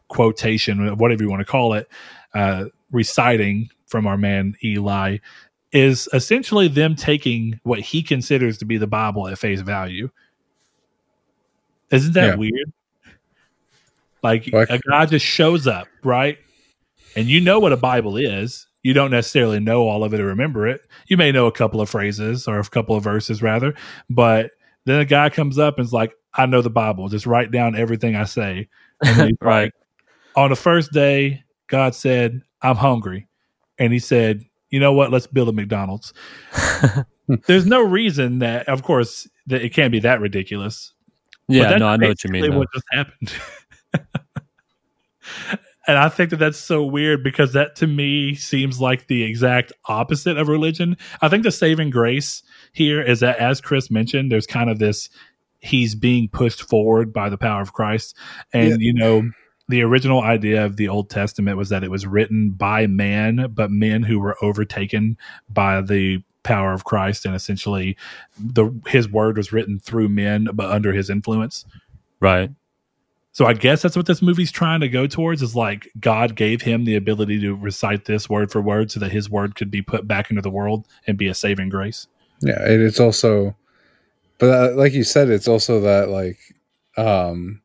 quotation, whatever you want to call it, uh, reciting from our man Eli, is essentially them taking what he considers to be the Bible at face value. Isn't that Yeah. weird? Like Like- a guy just shows up, right? And you know what a Bible is. You don't necessarily know all of it or remember it. You may know a couple of phrases or a couple of verses rather, but then a guy comes up and is like, I know the Bible. Just write down everything I say. And *laughs* he's Right. like, on the first day, God said, I'm hungry. And he said, You know what? Let's build a McDonald's. *laughs* There's no reason that, of course, that it can't be that ridiculous. Yeah, no, I know what you mean. basically though. What just happened? *laughs* and I think that that's so weird because that to me seems like the exact opposite of religion. I think the saving grace here is that, as Chris mentioned, there's kind of this he's being pushed forward by the power of Christ. And, Yeah. you know, the original idea of the Old Testament was that it was written by man, but men who were overtaken by the power of Christ and essentially the his word was written through men but under his influence. Right. So I guess that's what this movie's trying to go towards is like God gave him the ability to recite this word for word so that his word could be put back into the world and be a saving grace. Yeah, and it's also, but uh, like you said, it's also that like, um,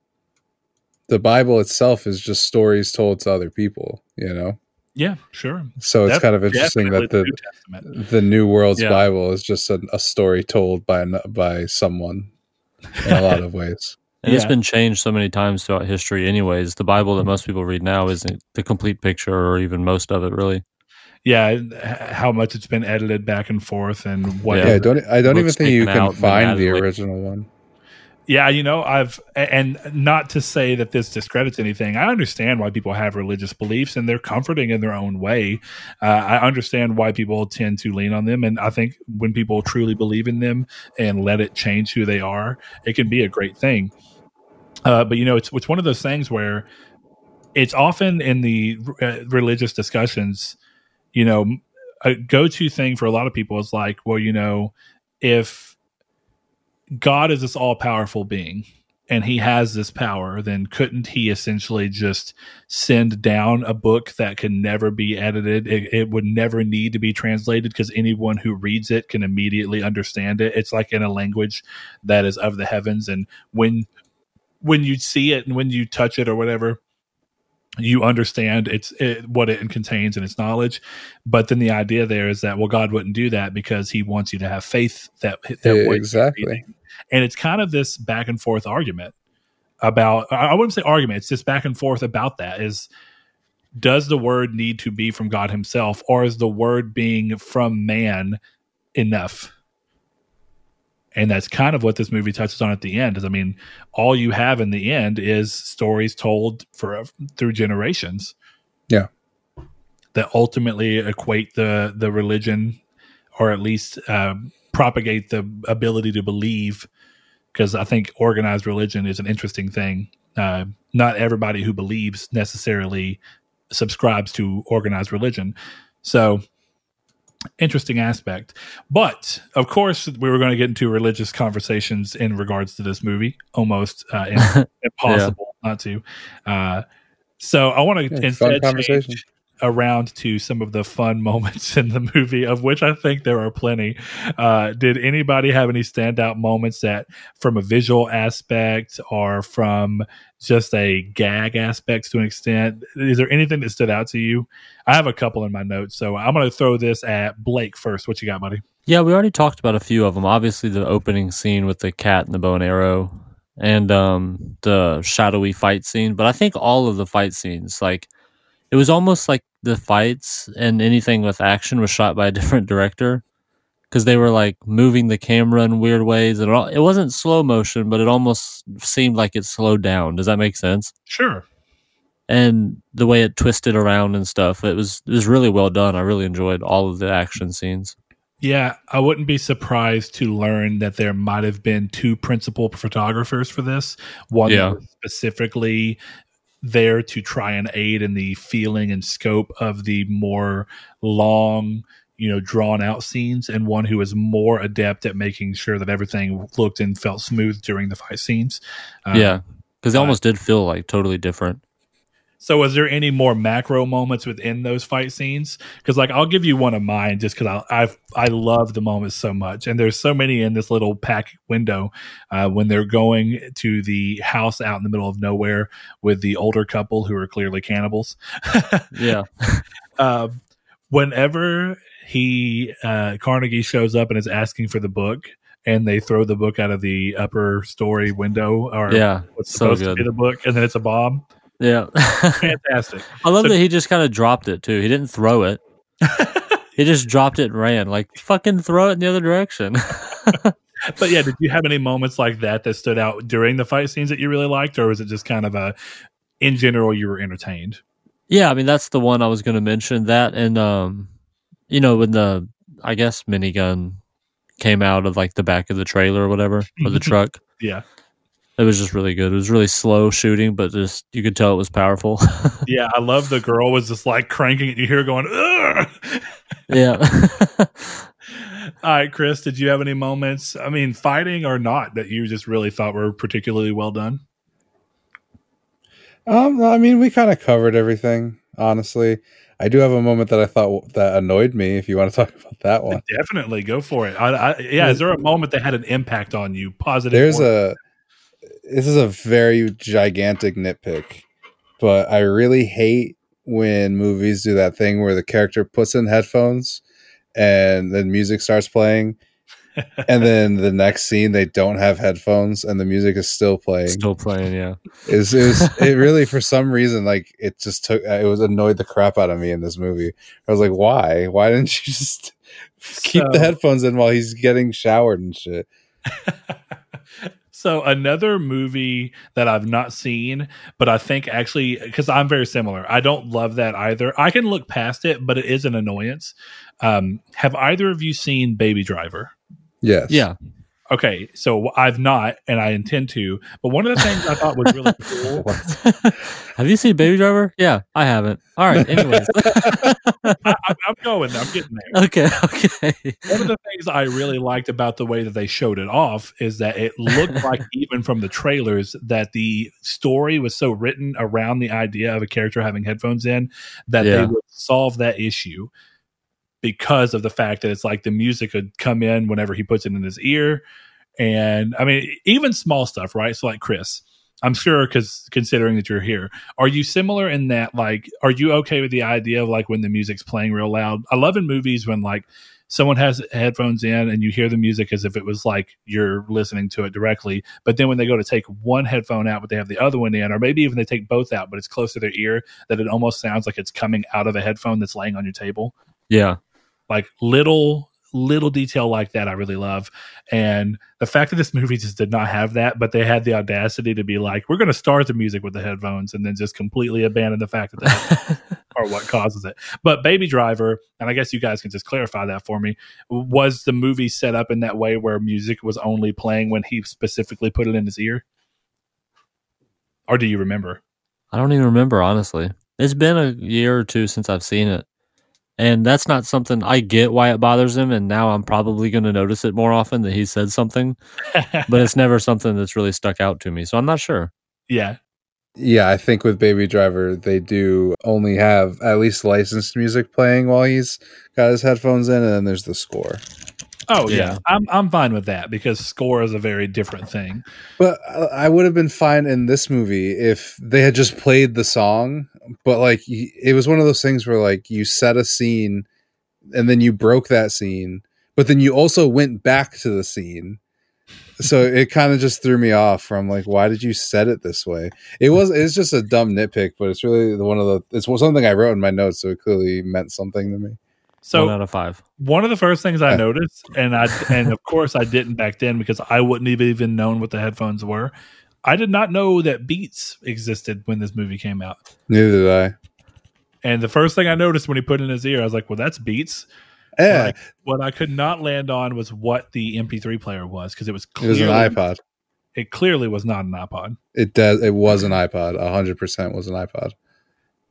the Bible itself is just stories told to other people, you know. Yeah, sure. So it's That's kind of interesting that the New the New World's Yeah. Bible is just a, a story told by by someone in a lot of *laughs* ways. And it's Yeah. been changed so many times throughout history, anyways. The Bible that mm-hmm. most people read now isn't the complete picture or even most of it, really. Yeah, how much it's been edited back and forth and what Yeah. Yeah, I don't I don't even think you can out and then find the later. original one. Yeah, you know, I've and not to say that this discredits anything. I understand why people have religious beliefs and they're comforting in their own way. Uh, I understand why people tend to lean on them, and I think when people truly believe in them and let it change who they are, it can be a great thing. Uh, but you know, it's it's one of those things where it's often in the uh, religious discussions. You know, a go-to thing for a lot of people is like, well, you know, if God is this all powerful being and he has this power, then couldn't he essentially just send down a book that can never be edited? It, it would never need to be translated because anyone who reads it can immediately understand it. It's like in a language that is of the heavens. And when when you see it and when you touch it or whatever, you understand it's it, what it contains and its knowledge. But then the idea there is that well, God wouldn't do that because He wants you to have faith that that exactly. And it's kind of this back and forth argument about. I I wouldn't say argument. It's just back and forth about that. Is does the word need to be from God Himself, or is the word being from man enough? And that's kind of what this movie touches on at the end. Is I mean, all you have in the end is stories told for through generations. Yeah. That ultimately equate the the religion, or at least um, propagate the ability to believe. Because I think organized religion is an interesting thing. Uh, not everybody who believes necessarily subscribes to organized religion. So interesting aspect. But of course, we were going to get into religious conversations in regards to this movie. Almost uh, *laughs* im- impossible not to. Uh, so I want to Yeah, fun instead conversation. change around to some of the fun *laughs* moments in the movie, of which I think there are plenty. Uh, did anybody have any standout moments that, from a visual aspect or from just a gag aspect to an extent? Is there anything that stood out to you? I have a couple in my notes, so I'm going to throw this at Blake first. What you got, buddy? Yeah, we already talked about a few of them. Obviously, the opening scene with the cat and the bow and arrow, and um, the shadowy fight scene. But I think all of the fight scenes, like, it was almost like the fights and anything with action was shot by a *laughs* different director because they were like moving the camera in weird ways. And it, it wasn't slow motion, but it almost seemed like it slowed down. Does that make sense? Sure. And the way it twisted around and stuff, it was it was really well done. I really enjoyed all of the action scenes. Yeah, I wouldn't be surprised to learn that there might have been two principal photographers for this. One Yeah. specifically there to try and aid in the feeling and scope of the more long, you know, drawn out scenes, and one who is more adept at making sure that everything looked and felt smooth during the fight scenes. Uh, yeah, because it uh, almost did feel like totally different. So, was there any more macro moments within those fight scenes? Because, like, I'll give you one of mine, just because I I I love the moments so much, and there's so many in this little pack window uh, when they're going to the house out in the middle of nowhere with the older couple who are clearly cannibals. *laughs* Yeah, um, whenever he uh, Carnegie shows up and is asking for the book, and they throw the book out of the upper story window, or yeah, what's so supposed to be the book, and then it's a bomb. Yeah. Fantastic. *laughs* I love So- that he just kind of dropped it too. He didn't throw it. *laughs* he just dropped it and ran. Like fucking throw it in the other direction. *laughs* But yeah, did you have any moments like that that stood out during the fight scenes that you really liked, or was it just kind of a, in general, you were entertained? yeah, I mean that's the one I was going to mention. That and um, you know when the I guess minigun came out of like the back of the trailer or whatever or the truck. Yeah, It was just really good. It was really slow shooting, but just you could tell it was powerful. *laughs* yeah. I love the girl was just like cranking it. You hear her going, Ugh! *laughs* yeah. All right, Chris, did you have any moments? I mean, fighting or not, that you just really thought were particularly well done? Um, I mean, we kind of covered everything. Honestly, I do have a moment that I thought that annoyed me. If you want to *laughs* talk about that one, Definitely go for it. I, I, yeah, is there a moment that had an impact on you? Positive. there's or- a. This is a very gigantic nitpick, but I really hate when movies do that thing where the character puts in headphones and then music starts playing, *laughs* and then the next scene they don't have headphones and the music is still playing. Still playing, yeah. It was, it was *laughs* it really for some reason like it just took uh, it was annoyed the crap out of me in this movie. I was like, why? Why didn't you just *laughs* keep the headphones in while he's getting showered and shit? So another movie that I've not seen, but I think actually because I'm very similar. I don't love that either. I can look past it, but it is an annoyance. Um, have either of you seen Baby Driver? Yes. Yeah. Okay, so I've not, and I intend to. But one of the things I thought was really *laughs* cool. Have you seen Baby Driver? Yeah, I haven't. All right. Anyways. *laughs* I, I'm, I'm going. I'm getting there. okay. Okay. One of the things I really liked about the way that they showed it off is that it looked like, *laughs* even from the trailers, that the story was so written around the idea of a character having headphones in that Yeah. they would solve that issue because of the fact that it's like the music could come in whenever he puts it in his ear. And I mean, even small stuff, right? So, like Chris, I'm sure because considering that you're here, are you similar in that? Like, are you okay with the idea of like when the music's playing real loud? I love in movies when like someone has headphones in and you hear the music as if it was like you're listening to it directly. But then when they go to take one headphone out, but they have the other one in, or maybe even they take both out, but it's close to their ear, that it almost sounds like it's coming out of a headphone that's laying on your table Yeah. like little little detail like that I really love. And the fact that this movie just did not have that, but they had the audacity to be like, we're going to start the music with the headphones and then just completely abandon the fact that the headphones *laughs* are what causes it. But Baby Driver, and I guess you guys can just clarify that for me, was the movie set up in that way where music was only playing when he specifically put it in his ear? Or do you remember? I don't even remember, honestly. It's been a year or two since I've seen it. And that's not something I get why it bothers him. And now I'm probably going to notice it more often that he said something, *laughs* but it's never something that's really stuck out to me. So I'm not sure. yeah. Yeah, I think with Baby Driver, they do only have at least licensed music playing while he's got his headphones in, and then there's the score. Oh yeah. Yeah. I'm I'm fine with that because score is a very different thing. But uh, I would have been fine in this movie if they had just played the song. But like, it was one of those things where like you set a scene, and then you broke that scene, but then you also went back to the scene. So *laughs* it kind of just threw me off from like, why did you set it this way? It was it's just a dumb nitpick, but it's really the one of the it's something I wrote in my notes, so it clearly meant something to me. So One out of five. one of the first things I Yeah. noticed, and I and of *laughs* course I didn't back then because I wouldn't have even known what the headphones were. I did not know that Beats existed when this movie came out. Neither did I. And the first thing I noticed when he put it in his ear, I was like, "Well, that's Beats." Yeah, Like, what I could not land on was what the MP3 player was because it was it was clearly, an iPod. It clearly was not an iPod. It does. It was an iPod. hundred percent was an iPod.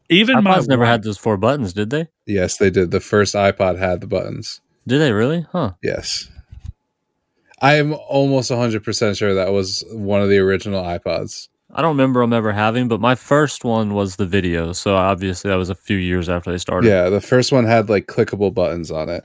Even my iPods never wife- had those four buttons, did they? Yes, they did. The first iPod had the buttons. Did they really? Huh. Yes. I am almost 100% sure that was one of the original iPods. I don't remember them ever having, but my first one was the video. So obviously that was a few years after they started. Yeah, the first one had like clickable buttons on it.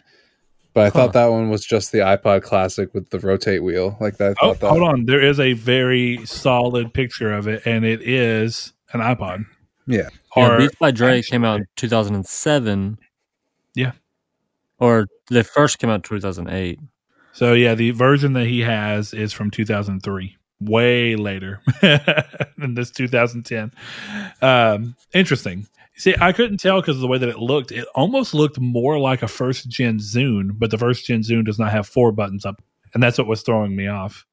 But I thought that one was just the iPod Classic with the rotate wheel. Like that. Oh, that. hold on. There is a very solid picture of it, and it is an iPod. Yeah. Yeah, Or Beats by Dre came out in 2007. Yeah. Or they first came out in 2008. So yeah, the version that he has is from 2003, way later *laughs* than this 2010. Um, interesting. See, I couldn't tell because of the way that it looked. It almost looked more like a first gen Zune, but the first gen Zune does not have four buttons up, and that's what was throwing me off.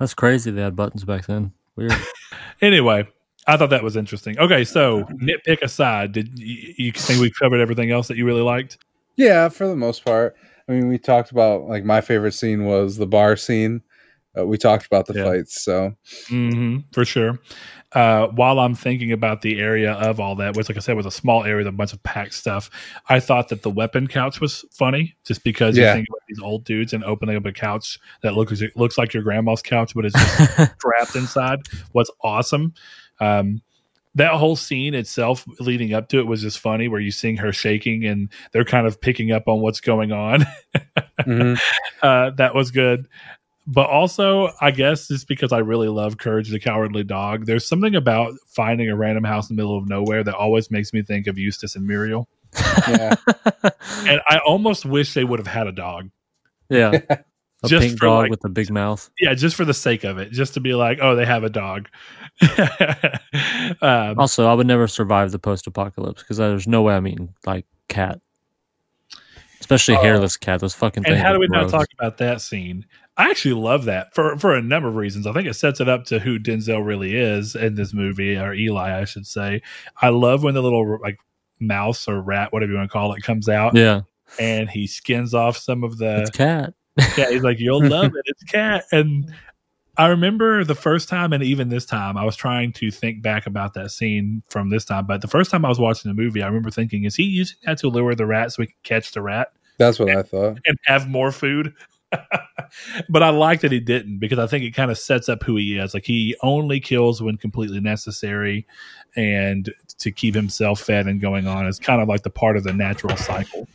That's crazy. They had buttons back then. Weird. *laughs* *laughs* Anyway, I thought that was interesting. Okay, so nitpick aside, did you, you think we covered everything else that you really liked? Yeah, for the most part. I mean, we talked about like my favorite scene was the bar scene. Uh, we talked about the Yeah. fights. So hmm for sure. Uh, while I'm thinking about the area of all that, which, like I said, was a small area with a bunch of packed stuff, I thought that the weapon couch was funny, just because you think about these old dudes and opening up a couch that looks looks like your grandma's couch, but it's just *laughs* trapped inside. Was awesome. Um, that whole scene itself, leading up to it, was just funny. Where you seeing her shaking and they're kind of picking up on what's going on. *laughs* mhm. uh, that was good. But also, I guess just because I really love Courage the Cowardly Dog, there's something about finding a random house in the middle of nowhere that always makes me think of Eustace and Muriel. yeah, And I almost wish they would have had a dog. yeah. *laughs* A Just pink for, dog like- with a big mouth. Yeah, just for the sake of it, just to be like, oh, they have a dog. *laughs* um, Also, I would never survive the post apocalypse because there's no way I'm eating like cat. Especially Oh. hairless cat. Those fucking and how do we not talk about that scene? I actually love that for for a number of reasons. I think it sets it up to who Denzel really is in this movie, or Eli, I should say. I love when the little like mouse or rat, whatever you want to call it, comes out Yeah. and he skins off some of the It's cat. Cat. He's like, "You'll love it. It's cat." And I remember the first time, and even this time, I was trying to think back about that scene from this time. But the first time I was watching the movie, I remember thinking, "Is he using that to lure the rat so we can catch the rat?" that's what I thought. and have more food. *laughs* but I like that he didn't because I think it kind of sets up who he is. Like he only kills when completely necessary and to keep himself fed and going on is kind of like the part of the natural cycle.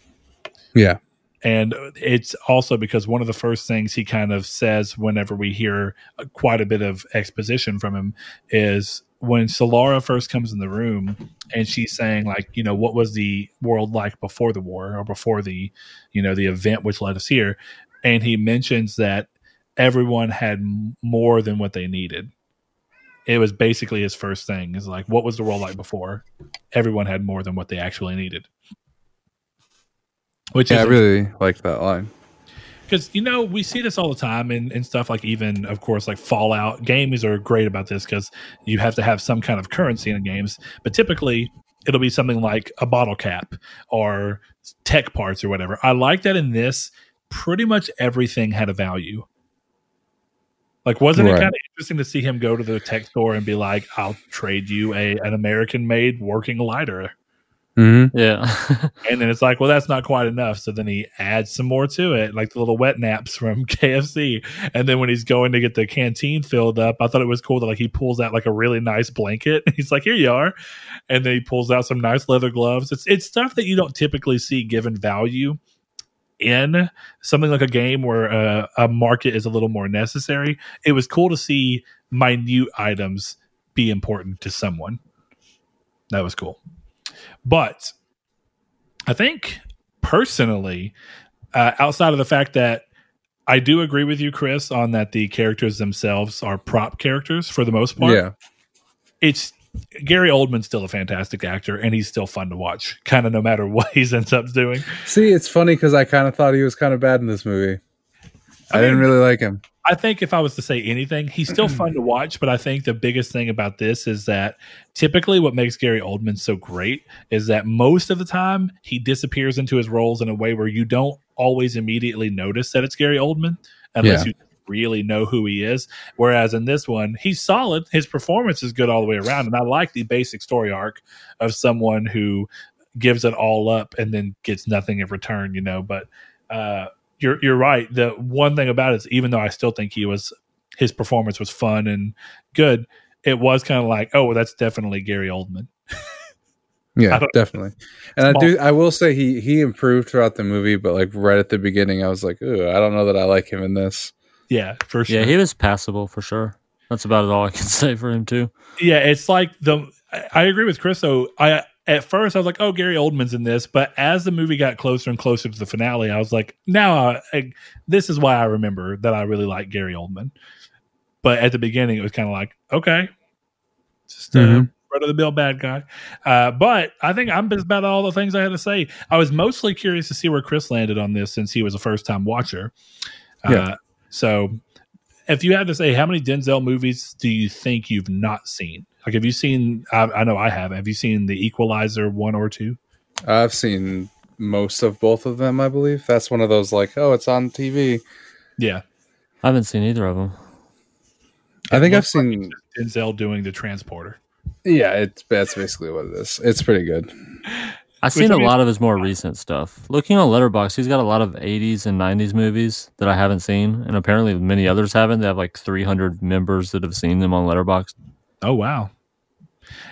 Yeah, And it's also because one of the first things he kind of says whenever we hear quite a bit of exposition from him is when Solara first comes in the room and she's saying like, you know, what was the world like before the war or before the, you know, the event which led us here, and he mentions that everyone had more than what they needed. It was basically his first thing is like, what was the world like before? Everyone had more than what they actually needed. Which yeah, I really liked that line. because you know we see this all the time and, in stuff like even of course like fallout games are great about this because you have to have some kind of currency in games. But typically it'll be something like a bottle cap or tech parts or whatever. I like that in this pretty much everything had a value. Like wasn't it kind of interesting to see him go to the tech store and be like i'll trade you a an american made working lighter Mm-hmm. Yeah. *laughs* and then it's like, well, that's not quite enough. So then he adds some more to it, like the little wet naps from *laughs* KFC. And then when he's going to get the canteen filled up, I thought it was cool that like he pulls out like a really nice blanket. *laughs* He's like, here you are. And then he pulls out some nice leather gloves. It's it's stuff that you don't typically see given value in something like a game where uh, a market is a little more necessary. It was cool to see minute items be important to someone. That was cool. But I think personally, uh, outside of the fact that I do agree with you, Chris, on that the characters themselves are prop characters for the most part. Yeah, It's Gary Oldman's still a fantastic actor and he's still fun to watch, kind of no matter *laughs* what he ends up doing. see, it's funny because I kind of thought he was kind of bad in this movie. I, didn't really like him. I think if I was to say anything, he's still fun to watch, but I think the biggest thing about this is that typically what makes Gary Oldman so great is that most of the time he disappears into his roles in a way where you don't always immediately notice that it's Gary Oldman unless Yeah. you really know who he is. Whereas in this one, he's solid. His performance is good all the way around. And I like the basic story arc of someone who gives it all up and then gets nothing in return, you know. But uh you're you're right. The one thing about it is even though I still think he was his performance was fun and good, it was kind of like, oh, well, that's definitely Gary Oldman. *laughs* Yeah, definitely. And I do. I will say he he improved throughout the movie, but like right at the beginning, I was like, Ooh, I don't know that I like him in this. Yeah, for sure. Yeah, he was passable for sure. That's about it all I can *laughs* say for him too. Yeah, it's like the. I- I agree with Chris. though. I at first I was like, "Oh, Gary Oldman's in this," but as the movie got closer and closer to the finale, I was like, "Now, I, I, this is why I remember that I really like Gary Oldman." But at the beginning, it was kind of like, "Okay, just a Mhm. run of the mill bad guy." Uh, but I think I'm just about all the things I had to say. I was mostly curious to see where Chris landed on this since he was a first time watcher. Uh, Yeah. So, if you had to say, how many Denzel movies do you think you've not seen? Like, have you seen? I, I know I have. Have you seen The Equalizer one or two? I've seen most of both of them. I believe that's one of those like, oh, it's on TV. Yeah, I haven't seen either of them. I think I've looks like seen. Denzel doing the transporter. Yeah, it's that's basically what it is. It's pretty good. I've seen a lot of his more recent stuff. Looking on Letterboxd, he's got a lot of 80s and 90s movies that I haven't seen, and apparently many others haven't. They have like 300 members that have seen them on Letterboxd. Oh wow.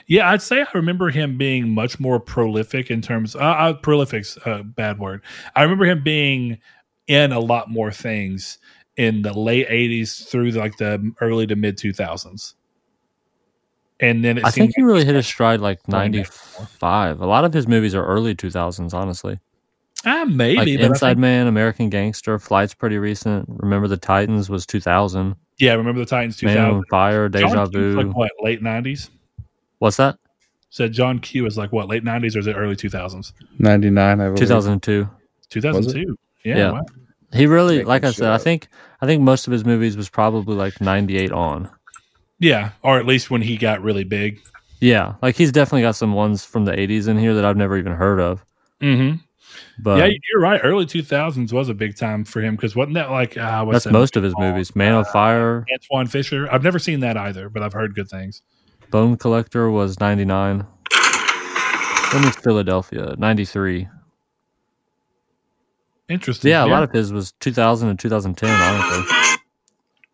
Yeah, I'd say I remember him being much more prolific in terms. Uh, uh, prolific's a bad word. I remember him being in a lot more things in the late '80s through like the early to mid 2000s. And then it I think he really hit his *laughs* stride like 95. A lot of his movies are early 2000s, honestly. ah, maybe Like Inside think- Man, American Gangster, Flight's pretty recent. Remember the Titans was 2000. Yeah, remember the Titans Man 2000. on Fire, Deja Vu. like what late 90s? What's that? Said John Q is like what late 90s or is it early 2000s? Ninety nine. I believe. 2002. 2002. Yeah, Yeah. wow. He really, Making like I shit said, I think I think most of his movies was probably like 98 on. yeah, or at least when he got really big. Yeah, like he's definitely got some ones from the 80s in here that I've never even heard of. Mm-hmm. But yeah, you're right. Early 2000s was a big time for him because wasn't that like uh, what's that's that most of his called? movies. Man on Fire, Antwone Fisher. I've never seen that either, but I've heard good things. Bone Collector was 99. When was Philadelphia? 93. Interesting. Yeah, a lot of his was 2000 and 2010, honestly.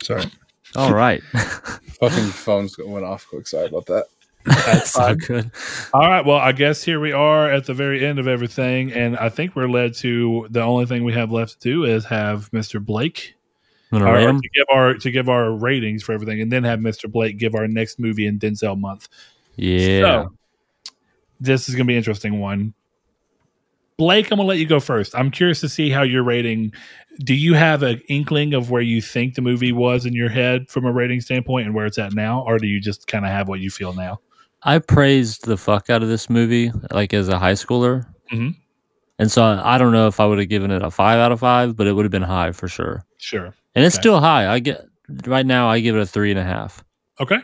Sorry, All right. *laughs* fucking phones went off quick. Sorry about that. *laughs* That's so good. All right. Well, I guess here we are at the very end of everything, and I think we're led to the only thing we have left to do is have Mr. Blake I'm or, gonna rate or him. to give our to give our ratings for everything, and then have Mr. Blake give our next movie in Denzel month. Yeah. So, this is going to be an interesting one. Blake, I'm going to let you go first. I'm curious to see how you're rating. Do you have an inkling of where you think the movie was in your head from a rating standpoint and where it's at now? Or do you just kind of have what you feel now? I praised the fuck out of this movie, like as a high schooler. Mhm. And so I, I don't know if I would have given it a five out of five, but it would have been high for sure. Sure. And it's Okay. still high. I get right now. I give it a three and a half. Okay.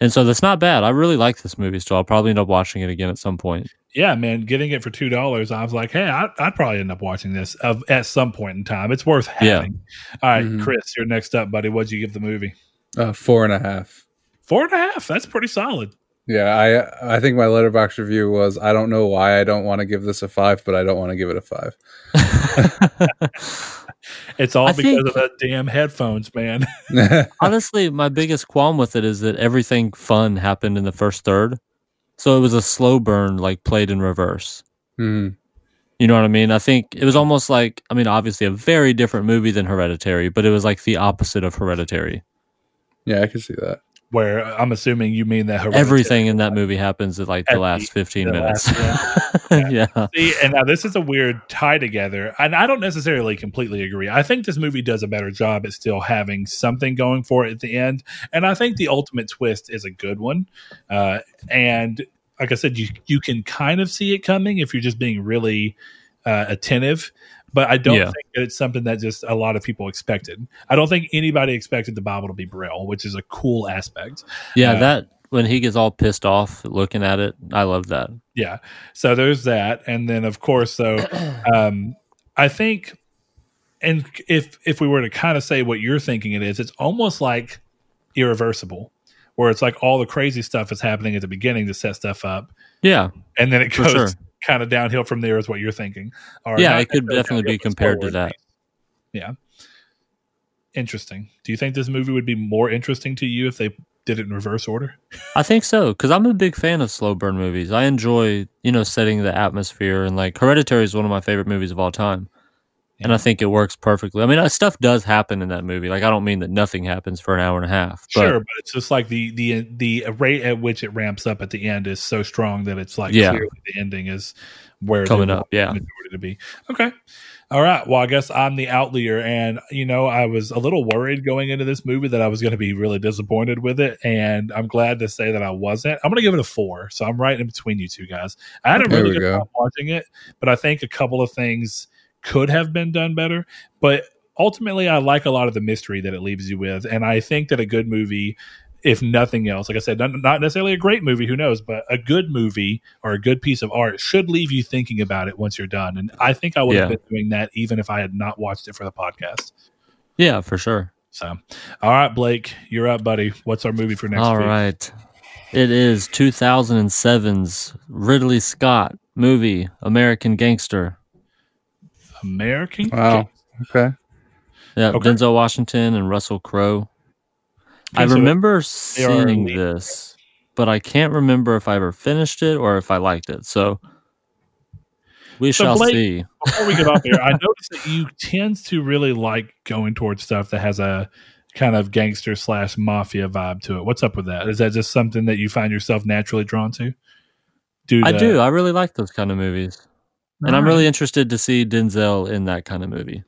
And so that's not bad. I really like this movie, so I'll probably end up watching it again at some point. Yeah, man. Getting it for $2, I was like, hey, I, I'd probably end up watching this of, at some point in time. It's worth Yeah. having. All right, Mhm. Chris, you're next up, buddy. What'd you give the movie? Uh, four and a half. Four and a half. That's pretty solid. Yeah, I I think my Letterboxd review was I don't know why I don't want to give this a five, but I don't want to give it a five. *laughs* *laughs* It's all I because think- of the damn headphones, man. *laughs* *laughs* Honestly, my biggest qualm with it is that everything fun happened in the first third. So it was a slow burn, like played in reverse. Mhm. You know what I mean? I think it was almost like, I mean, obviously a very different movie than Hereditary, but it was like the opposite of Hereditary. Yeah, I can see that. Where I'm assuming you mean that Everything in that movie happens at like the last 15 the minutes. last *laughs* yeah. See, and now this is a weird tie together, and I don't necessarily completely agree. I think this movie does a better job at still having something going for it at the end, and I think the ultimate twist is a good one. Uh, and like I said, you you can kind of see it coming if you're just being really uh, attentive. But I don't Yeah. think that it's something that just a lot of people expected. I don't think anybody expected the Bible to be Braille, which is a cool aspect. Yeah, Uh, that when he gets all pissed off looking at it, I love that. Yeah. So there's that, and then of course, so *clears throat* um, I think, and if if we were to kind of say what you're thinking it is, it's almost like irreversible, where it's like all the crazy stuff is happening at the beginning to set stuff up, Yeah, and then it goes sure. Kind of downhill from there. Is what you're thinking? Or Yeah, it could definitely be compared to that. Yeah. Interesting. Do you think this movie would be more interesting to you if they did it in reverse order? I think so because I'm a big fan of slow burn movies. I enjoy you know setting the atmosphere and like Hereditary is one of my favorite movies of all time, and I think it works perfectly. I mean, uh, stuff does happen in that movie. Like I don't mean that nothing happens for an hour and a half. But Sure, but it's just like the the the rate at which it ramps up at the end is so strong that it's like Yeah. clearly the ending is where Coming up, yeah. majority to be. Okay. All right. Well, I guess I'm the outlier, and you know, I was a little worried going into this movie that I was going to be really disappointed with it, and I'm glad to say that I wasn't. I'm going to give it a four, so I'm right in between you two guys. I had a There really we good go. time watching it, but I think a couple of things could have been done better. But ultimately, I like a lot of the mystery that it leaves you with, and I think that a good movie if nothing else, like I said, not, not necessarily a great movie, who knows, but a good movie or a good piece of art should leave you thinking about it once you're done. And I think I would have been doing that even if I had not watched it for the podcast. yeah, for sure. So, all right, Blake, you're up, buddy. What's our movie for next All week? right. It is 2007's Ridley Scott movie, American Gangster. American. Wow. Okay. Yeah, Okay. Denzel Washington and Russell Crowe. I so remember seeing this, but I can't remember if I ever finished it or if I liked it. So we So shall Blake- see. Before we get off here, I noticed that you tend to really like going towards stuff that has a kind of gangster slash mafia vibe to it. What's up with that? Is that just something that you find yourself naturally drawn to? Due I to- do. I really like those kind of movies. And I'm really interested to see Denzel in that kind of movie.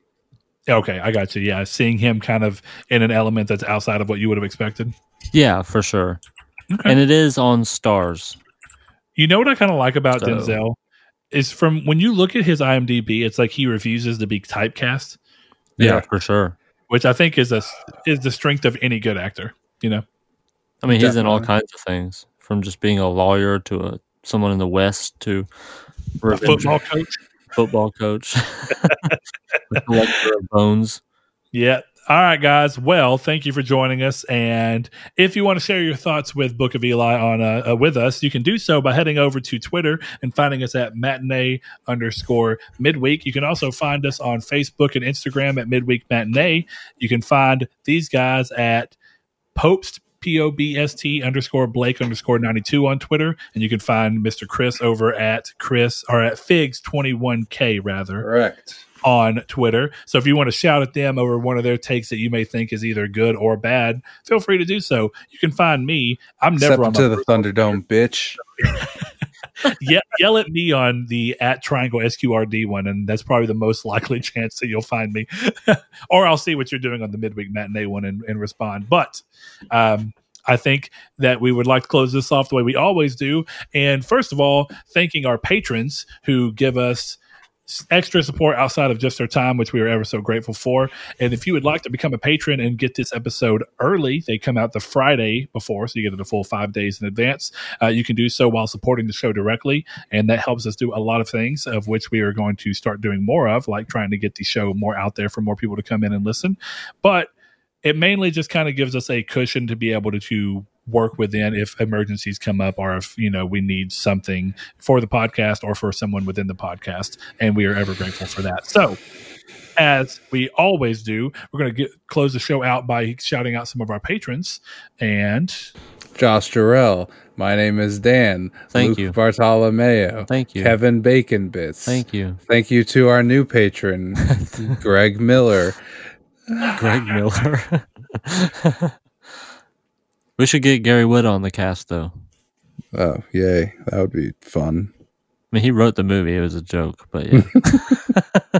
Okay, I got you. Yeah, seeing him kind of in an element that's outside of what you would have expected. Yeah, for sure. Okay. And it is on Starz. You know what I kind of like about So- Denzel is from when you look at his IMDb, it's like he refuses to be typecast, Yeah, for sure. which I think is a is the strength of any good actor. You know, I mean, he's in all kinds of things, from just being a lawyer to a someone in the West to revenge- football coach. football coach, *laughs* collector of bones. Yeah. All right, guys. Well, thank you for joining us. And if you want to share your thoughts with Book of Eli on uh, uh, with us, you can do so by heading over to Twitter and finding us at matinee underscore midweek. You can also find us on Facebook and Instagram at midweek matinee. You can find these guys at Popst P O B S T underscore Blake underscore ninety two on Twitter, and you can find Mr. Chris over at Chris or at Figs twenty one K rather Correct. on Twitter. So if you want to shout at them over one of their takes that you may think is either good or bad, feel free to do so. You can find me. I'm never on my the Thunderdome, bitch. *laughs* Ye- yell at me on the at triangle sqrd one and that's probably the most likely *laughs* chance that you'll find me *laughs* or i'll see what you're doing on the midweek matinee one and, and respond but um I think that we would like to close this off the way we always do. And first of all, thanking our patrons who give us extra support outside of just their time, which we are ever so grateful for. And if you would like to become a patron and get this episode early, they come out the Friday before, so you get it a full five days in advance. Uh, you can do so while supporting the show directly, and that helps us do a lot of things, of which we are going to start doing more of, like trying to get the show more out there for more people to come in and listen. But it mainly just kind of gives us a cushion to be able to, to work within if emergencies come up or if you know we need something for the podcast or for someone within the podcast and we are ever grateful for that so as we always do we're going to get close the show out by shouting out some of our patrons and Josh Jarrell. My name is Dan. Thank Luke you. Bartolomeo. Thank you. Kevin Bacon Bits. Thank you, Thank you to our new patron, *laughs* Greg Miller. Greg Miller. *laughs* we should get Gary Wood on the cast, though. Oh, yay. That would be fun. I mean, he wrote the movie. It was a joke, but yeah. *laughs*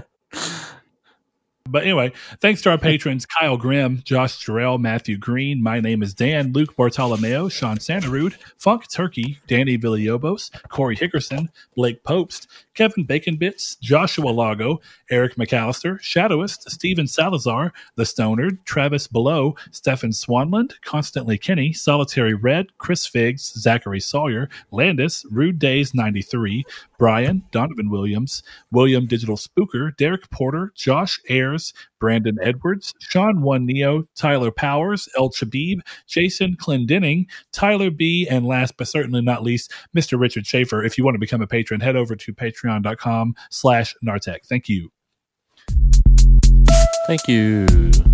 But anyway, thanks to our patrons Kyle Grimm, Josh Jarrell, Matthew Green. My name is Dan, Luke Bartolomeo, Sean Santarud, Funk Turkey, Danny Villobos, Corey Hickerson, Blake Popst, Kevin Bacon Bits, Joshua Lago, Eric McAllister, Shadowist, Steven Salazar, The Stoner, Travis Below, Stefan Swanland, Constantly Kenny, Solitary Red, Chris Figs, Zachary Sawyer, Landis, Rude Days 93, Brian, Donovan Williams, William Digital Spooker, Derek Porter, Josh Ayers, Brandon Edwards, Sean One Neo, Tyler Powers, El Chabib, Jason Clendenning, Tyler B, and last but certainly not least, Mr. Richard Schaefer. If you want to become a patron, head over to patreon.com slash Nartec. Thank you. Thank you.